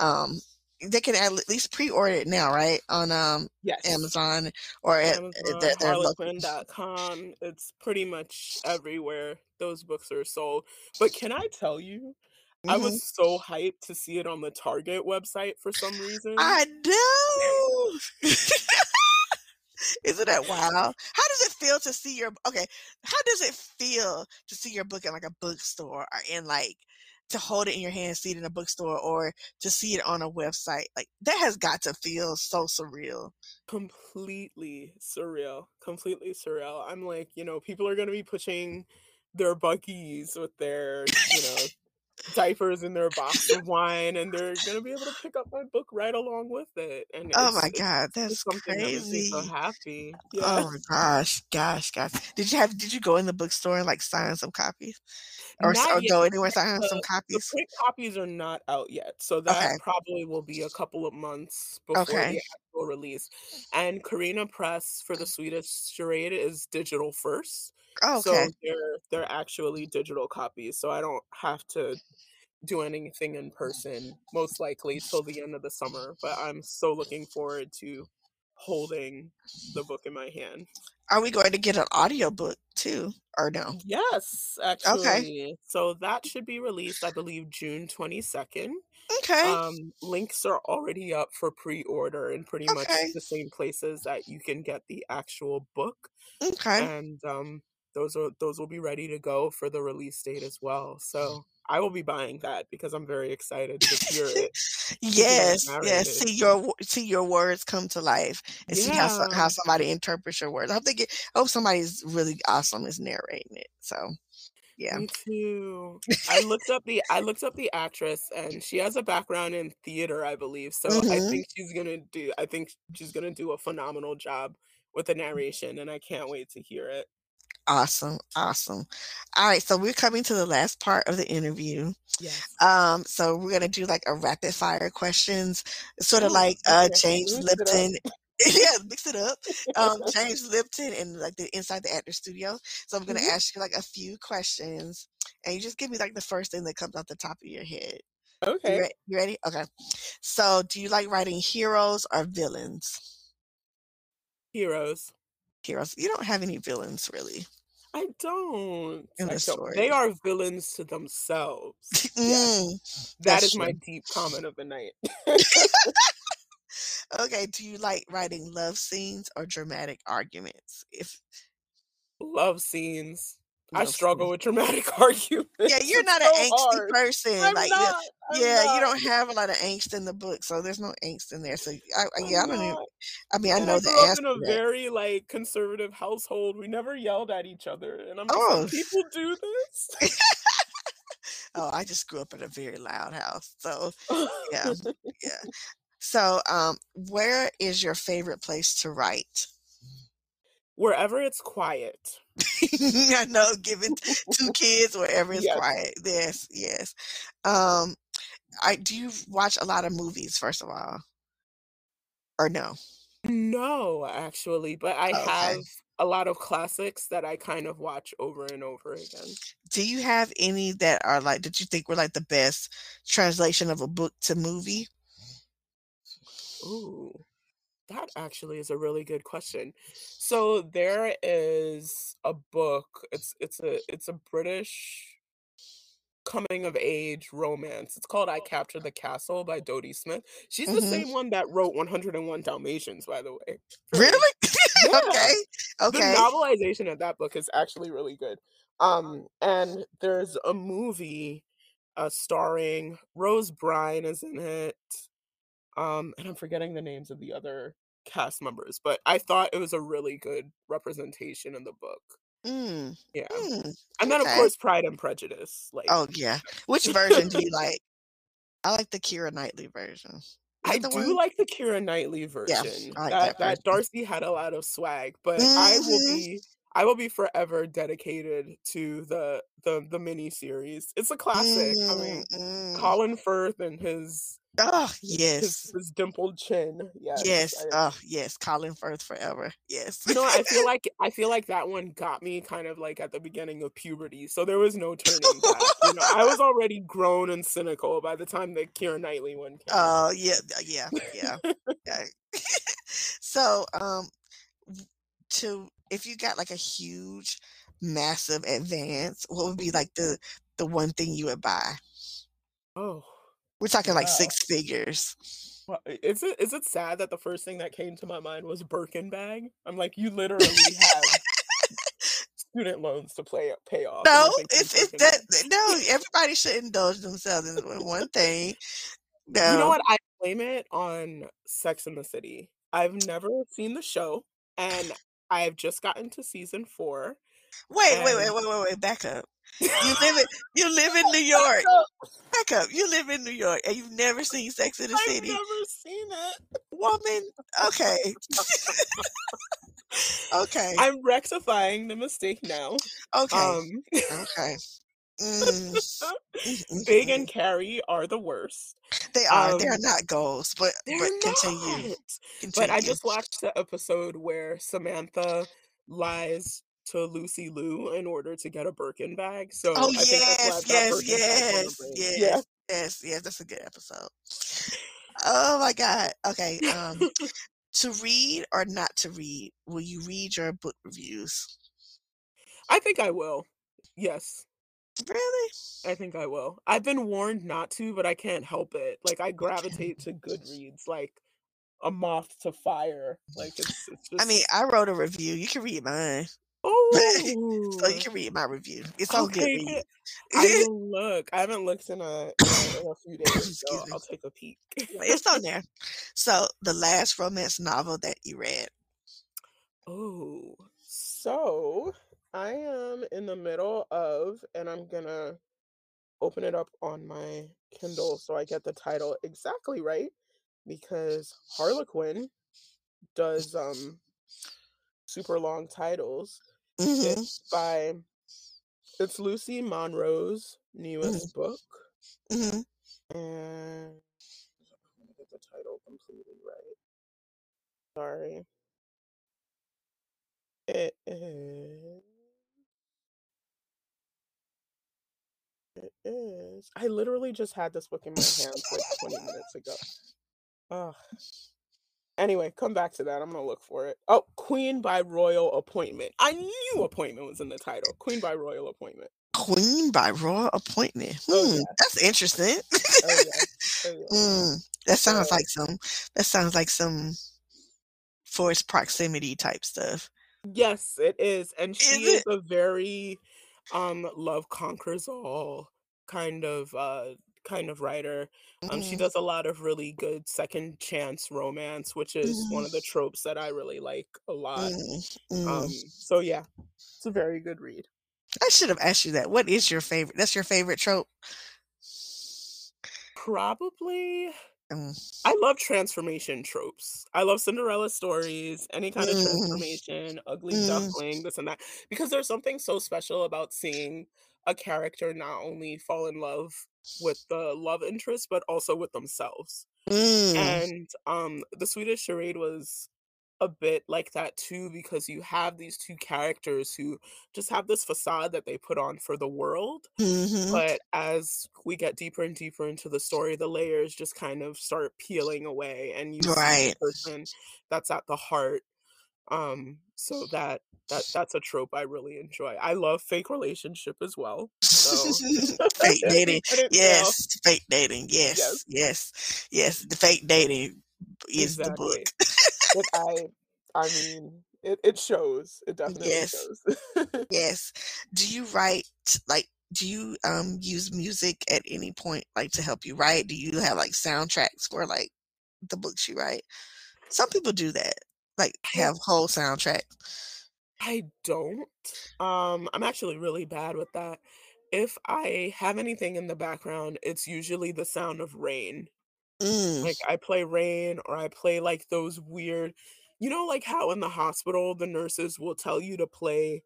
um they can at least pre-order it now, right? On um yes. Amazon or Amazon, at their, their Harlequin.com. It's pretty much everywhere those books are sold. But can I tell you, mm-hmm. I was so hyped to see it on the Target website for some reason. I know. Isn't that wild? How does it feel to see your okay? How does it feel to see your book in like a bookstore or in like to hold it in your hand, see it in a bookstore, or to see it on a website. Like that has got to feel so surreal. Completely surreal. Completely surreal. I'm like, you know, people are gonna be pushing their buggies with their, you know, diapers in their box of wine and they're gonna be able to pick up my book right along with it and oh my god that's crazy that so happy yeah. oh my gosh gosh gosh did you have did you go in the bookstore and like sign some copies or, or go anywhere sign the, some copies the print copies are not out yet so that okay. probably will be a couple of months before okay. the actual release and Carina Press for the sweetest charade is digital first Oh, okay. So they're they're actually digital copies, so I don't have to do anything in person most likely till the end of the summer. But I'm so looking forward to holding the book in my hand. Are we going to get an audiobook too or no? Yes, actually. Okay. So that should be released I believe June 22nd. Okay. Um links are already up for pre-order in pretty okay. much the same places that you can get the actual book. Okay. And um those are those will be ready to go for the release date as well. So I will be buying that because I'm very excited to hear it. yes, yes. See your see your words come to life and yeah. see how how somebody interprets your words. I think it, I hope somebody's really awesome is narrating it. So yeah. Me too. I looked up the I looked up the actress and she has a background in theater, I believe. So mm-hmm. I think she's gonna do I think she's gonna do a phenomenal job with the narration and I can't wait to hear it. Awesome. Awesome. All right. So we're coming to the last part of the interview. Yes. Um, so we're gonna do like a rapid fire questions, sort of like uh James Lipton. yeah, mix it up. Um, James Lipton and like the inside the actor studio. So I'm gonna mm-hmm. ask you like a few questions and you just give me like the first thing that comes off the top of your head. Okay. You, re- you ready? Okay. So do you like writing heroes or villains? Heroes. Heroes. You don't have any villains really. I don't. I don't. They are villains to themselves. Mm, That is my deep comment of the night. Okay, do you like writing love scenes or dramatic arguments? If Love scenes. I struggle with dramatic arguments. Yeah, you're not an angsty hard. person. I'm Like, yeah, not. Yeah, you don't have a lot of angst in the book, so there's no angst in there. So, I, I- yeah, I I'm don't even. I mean, I know I the grew up in a that. very like conservative household. We never yelled at each other, and I'm Oh, like, people do this. oh, I just grew up in a very loud house. So, yeah, yeah. So, um, where is your favorite place to write? Wherever it's quiet. I know, given t- two kids wherever it's Yes. quiet. Yes, yes. Um, I do you watch a lot of movies, first of all, or no? No, actually, but I Okay. have a lot of classics that I kind of watch over and over again. Do you have any that are like that you think were like the best translation of a book to movie? Ooh, that actually is a really good question. So there is a book. It's it's a it's a British coming of age romance. It's called I Captured the Castle by Dodie Smith. She's the hmm same one that wrote 101 Dalmatians, by the way. Really. Yeah. okay. The novelization of that book is actually really good. Um, and there's a movie uh starring Rose Byrne is in it. Um, and I'm forgetting the names of the other cast members, but I thought it was a really good representation in the book. Mm, Yeah. mm, And then of course Pride and Prejudice. Like Oh yeah. Which version do you like? I like the Keira Knightley version. I do one? like the Keira Knightley version. I like That that that. Darcy had a lot of swag, but I will hmm be I will be forever dedicated to the the the mini series. It's a classic. I mean, mm mm. Colin Firth and his Oh yes. his dimpled chin. Yes. Yes. I, Oh yes. Colin Firth forever. Yes. you know, I feel like I feel like that one got me kind of like at the beginning of puberty, so there was no turning back. You know, I was already grown and cynical by the time the Keira Knightley one came. Oh yeah. Yeah. Yeah. yeah. so um, to if you got like a huge, massive advance, what would be like the the one thing you would buy? Oh, We're talking like wow. six figures. Well, is it is it sad that the first thing that came to my mind was Birkin bag? I'm like, you literally have student loans to play pay off, No, it's it's that no. Everybody should indulge themselves in one thing. No. You know what? I blame it on Sex in the City. I've never seen the show, and I've just gotten to season four, Wait, wait, wait, wait, wait, wait. Back up. You live in you live in New York. Back up. You live in New York and you've never seen Sex in the I've City. never seen it. Woman. Okay. okay. I'm rectifying the mistake now. Okay. Um, Okay. Mm, Big and Carrie are the worst. They are. They are Um, not goals, but but continue. not. But I just watched the episode where Samantha lies to Lucy Liu in order to get a Birkin bag. So Oh I think that's why yes, yes, yes. Yeah. yes, yes, yes. That's a good episode. Oh my God. Okay. Um, to read or not to read? Will you read your book reviews? I think I will. Yes, Really? I think I will. I've been warned not to, but I can't help it. Like I gravitate to Goodreads like a moth to fire. Like it's it's I mean, I wrote a review. You can read mine. so you oh can read my review. It's on okay. Goodreads. I will look. I haven't looked in a in a, few days, so I'll take a peek. It's on there. So the last romance novel that you read. Oh, so I am in the middle of, and I'm gonna open it up on my Kindle so I get the title exactly right because Harlequin does um super long titles. Hmm It's by it's Lucy Monroe's newest book, hmm and me get the title completely right. Sorry. It is. It is. I literally just had this book in my hands like 20 minutes ago. Ugh. Anyway, come back to that. I'm gonna look for it. Oh, Queen by Royal Appointment. I knew appointment was in the title. Queen by Royal Appointment. Queen by royal appointment. Oh, hmm, oh, yeah. that's interesting. oh, yeah. Oh, yeah. mm, that sounds like some. That sounds like some forced proximity type stuff. Yes, it is, and she is, is a very um love conquers all kind of uh kind of writer. Um, she mm-hmm. does a lot of really good second chance romance, which is mm. one of the mm-hmm. tropes that I really like a lot. Mm. Um, so yeah, it's a very good read. I should have asked you that. What is your favorite? That's your favorite trope? Probably. Mm. I love transformation tropes. I love Cinderella stories, any kind of mm. transformation, ugly mm. duckling, this and that. Because there's something so special about seeing a character not only fall in love with the love interest, but also with themselves. Mm. And um the Sweetest Charade was a bit like that too because you have these two characters who just have this facade that they put on for the world mm-hmm. but as we get deeper and deeper into the story the layers just kind of start peeling away and you right. see the person that's at the heart um so that that that's a trope I really enjoy. I love fake relationship as well. So. fake dating, yes. Fake dating, yes, yes, yes, yes. The fake dating is exactly. the book. I, I mean, it, it shows. It definitely yes. shows. yes. Do you write like? Do you um use music at any point, like to help you write? Do you have like soundtracks for like the books you write? Some people do that, like have whole soundtracks. I don't. Um, I'm actually really bad with that. If I have anything in the background, it's usually the sound of rain. Mm. Like I play rain or I play like those weird you know like how in the hospital the nurses will tell you to play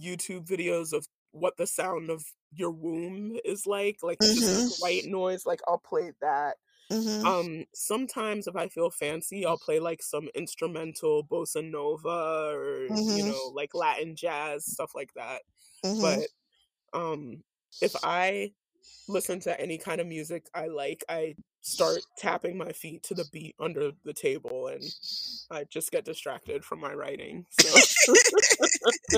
YouTube videos of what the sound of your womb is like, like mm-hmm. white noise, like I'll play that. Mm-hmm. Um sometimes if I feel fancy, I'll play like some instrumental bossa nova or you mm-hmm. know, like Latin jazz, stuff like that. But um if I listen to any kind of music I like, I start tapping my feet to the beat under the table and I just get distracted from my writing. So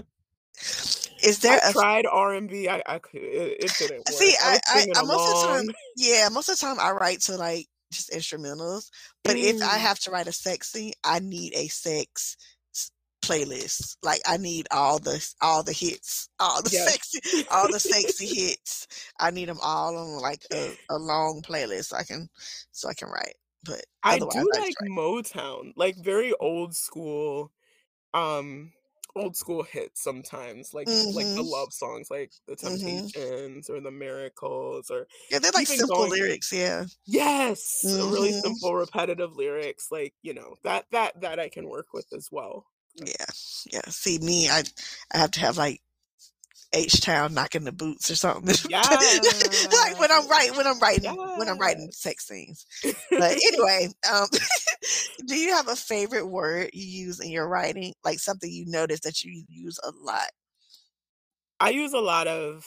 Is there I a tried R and B? I, I could it, it didn't work. See, I, I, I most of the time, yeah, most of the time I write to like just instrumentals. But mm. if I mm. have to write a sex scene, I need a sex playlist. Like I need all the all the hits, all the yes. sexy, all the sexy hits. I need them all on like a, a, long playlist so I can so I can write. But I do I like Motown, like very old school, um, old school hits sometimes, like mm-hmm. like the mm-hmm. love songs, like the mm-hmm. Temptations mm-hmm. or the Miracles, or yeah, they're like simple going, lyrics. Yeah, yes, mm-hmm. really simple, repetitive lyrics. Like you know that that that I can work with as well. Yeah, yeah. See me, I I have to have like H Town knocking the boots or something. Yeah. like when I'm writing when I'm writing yeah. when I'm writing sex scenes. But anyway, um do you have a favorite word you use in your writing? Like something you notice that you use a lot? I use a lot of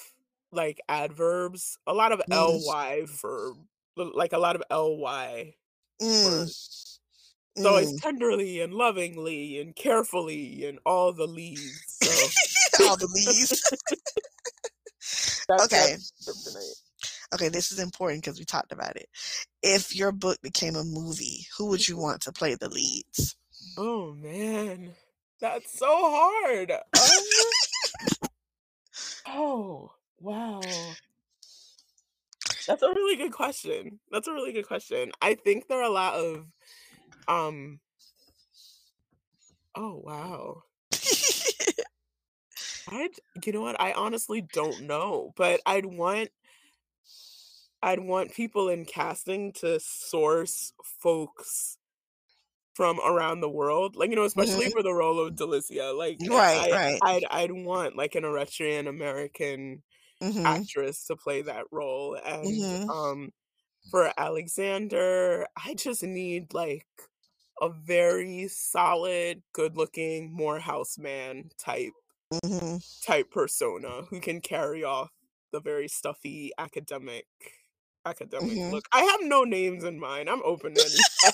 like adverbs, a lot of mm. ly verb, like a lot of ly mm. So mm. it's tenderly and lovingly and carefully and all the leaves. So. All the leaves. okay. Okay, this is important because we talked about it. If your book became a movie, who would you want to play the leads? Oh man, that's so hard. Um, oh wow, that's a really good question. That's a really good question. I think there are a lot of um Oh wow. I you know what? I honestly don't know, but I'd want I'd want people in casting to source folks from around the world, like you know, especially mm-hmm. for the role of Delicia. Like, right, I, right. I'd I'd want like an Eritrean American mm-hmm. actress to play that role, and mm-hmm. um, for Alexander, I just need like a very solid, good-looking Morehouse man type mm-hmm. type persona who can carry off the very stuffy academic academic mm-hmm. look. I have no names in mind. I'm open to any.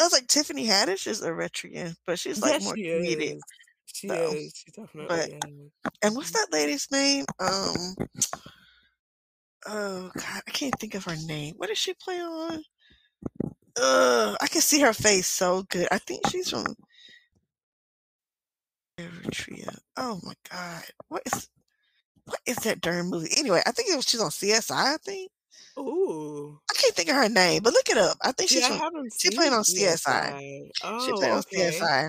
I was like Tiffany Haddish is a Eritrean, but she's like Yes, more she comedic. is. She So, is. She definitely but is. and what's Mhm. that lady's name? Um, oh God, I can't think of her name. What does she play on? Uh, I can see her face so good. I think she's from Eritrea. Oh my God, what is what is that darn movie? Anyway, I think it was she's on CSI. I think Ooh. I can't think of her name, but look it up. I think she's Yeah, from. She played on CSI. CSI. She played Oh, on okay. CSI.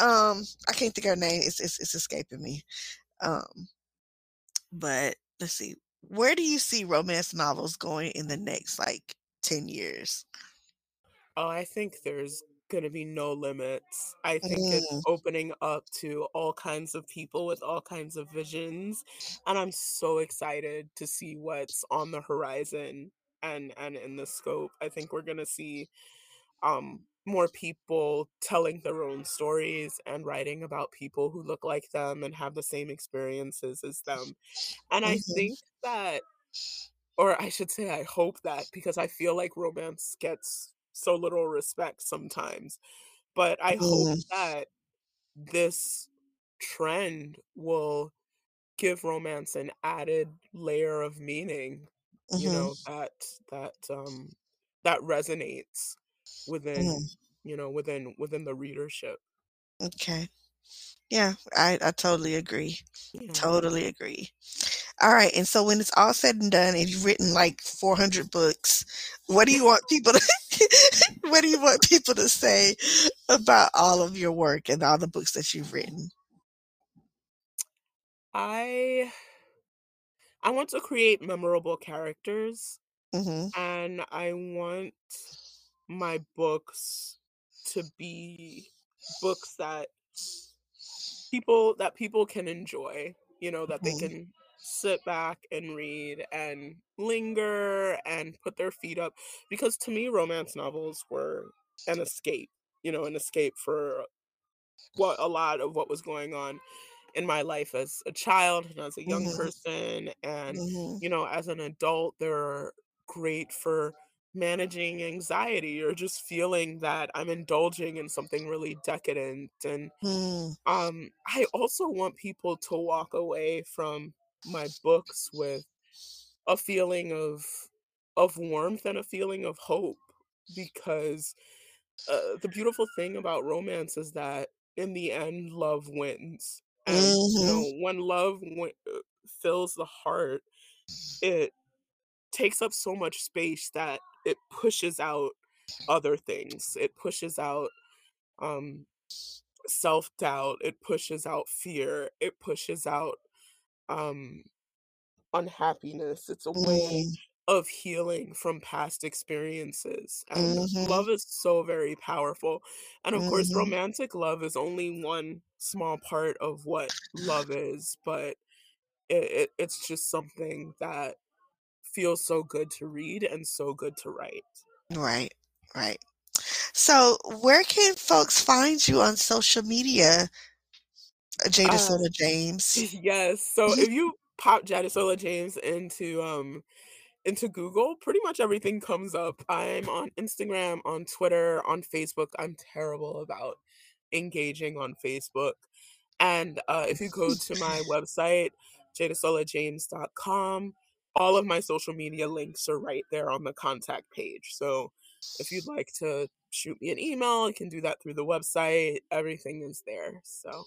Um, I can't think of her name. It's it's, it's escaping me. Um, but let's see. Where do you see romance novels going in the next like ten years? Oh, I think there's gonna be no limits. I think it's Mm, opening up to all kinds of people with all kinds of visions, and I'm so excited to see what's on the horizon and and in the scope. I think we're gonna see um more people telling their own stories and writing about people who look like them and have the same experiences as them. And I mhm, think that or I should say I hope that because I feel like romance gets so little respect sometimes. But I hope mm, that this trend will give romance an added layer of meaning, you mhm, know, that that um that resonates within, mhm. you know, within within the readership. Okay. Yeah, I I totally agree. Yeah. Totally agree. All right, and so when it's all said and done, and you've written like 400 books, what do you want people to what do you want people to say about all of your work and all the books that you've written? I I want to create memorable characters Mhm, and I want my books to be books that people that people can enjoy, you know, that they mhm, can sit back and read and linger and put their feet up because to me romance novels were an escape, you know, an escape for what a lot of what was going on in my life as a child and as a young mhm, person and mhm, you know as an adult they're great for managing anxiety or just feeling that i'm indulging in something really decadent and mm, um i also want people to walk away from my books with a feeling of of warmth and a feeling of hope because uh, the beautiful thing about romance is that in the end love wins. And you mhm, know when love wi- uh, fills the heart it takes up so much space that it pushes out other things. It pushes out um self-doubt. It pushes out fear. It pushes out um unhappiness. It's a way mm, of healing from past experiences. And mhm, love is so very powerful. And of course, mhm. romantic love is only one small part of what love is, but it, it, it's just something that feels so good to read and so good to write. Right, right. So, where can folks find you on social media, Jada Uh, Soda James? yes. So if you pop Jadesola James into um into Google, pretty much everything comes up. I'm on Instagram, on Twitter, on Facebook. I'm terrible about engaging on Facebook. And uh, if you go to my website, jadesolajames.com, all of my social media links are right there on the contact page. So if you'd like to shoot me an email, you can do that through the website. Everything is there. So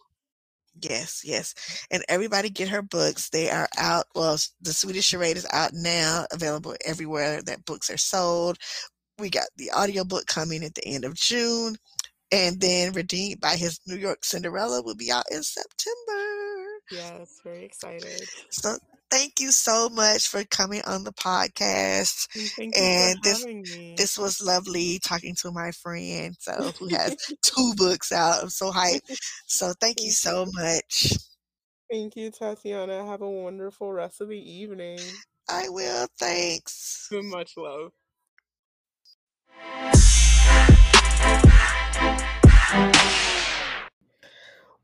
Yes, yes. And everybody get her books. They are out. Well, The Sweetest Charade is out now, available everywhere that books are sold. We got the audiobook coming at the end of June. And then Redeemed by his New York Cinderella will be out in September. Yes, very excited. So thank you so much for coming on the podcast. And thank you And for this having me. this was lovely talking to my friend, so who has two books out. I'm so hyped. So thank you so much. Thank you, Tatiana. Have a wonderful rest of the evening. I will. Thanks. So much love.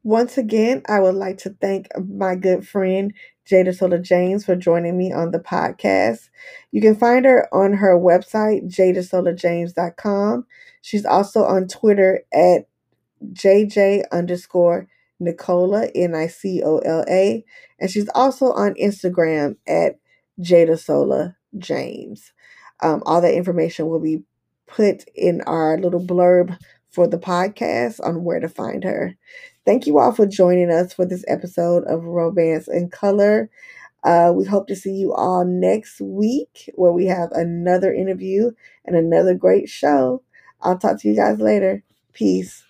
Once again, I would like to thank my good friend Jadesola James, for joining me on the podcast. You can find her on her website, jadesolajames.com. She's also on Twitter at JJ underscore Nicola, N I C O L A. And she's also on Instagram at Jadesola James. Um, all that information will be put in our little blurb for the podcast on where to find her. Thank you all for joining us for this episode of Romance in Color. Uh, we hope to see you all next week where we have another interview and another great show. I'll talk to you guys later. Peace.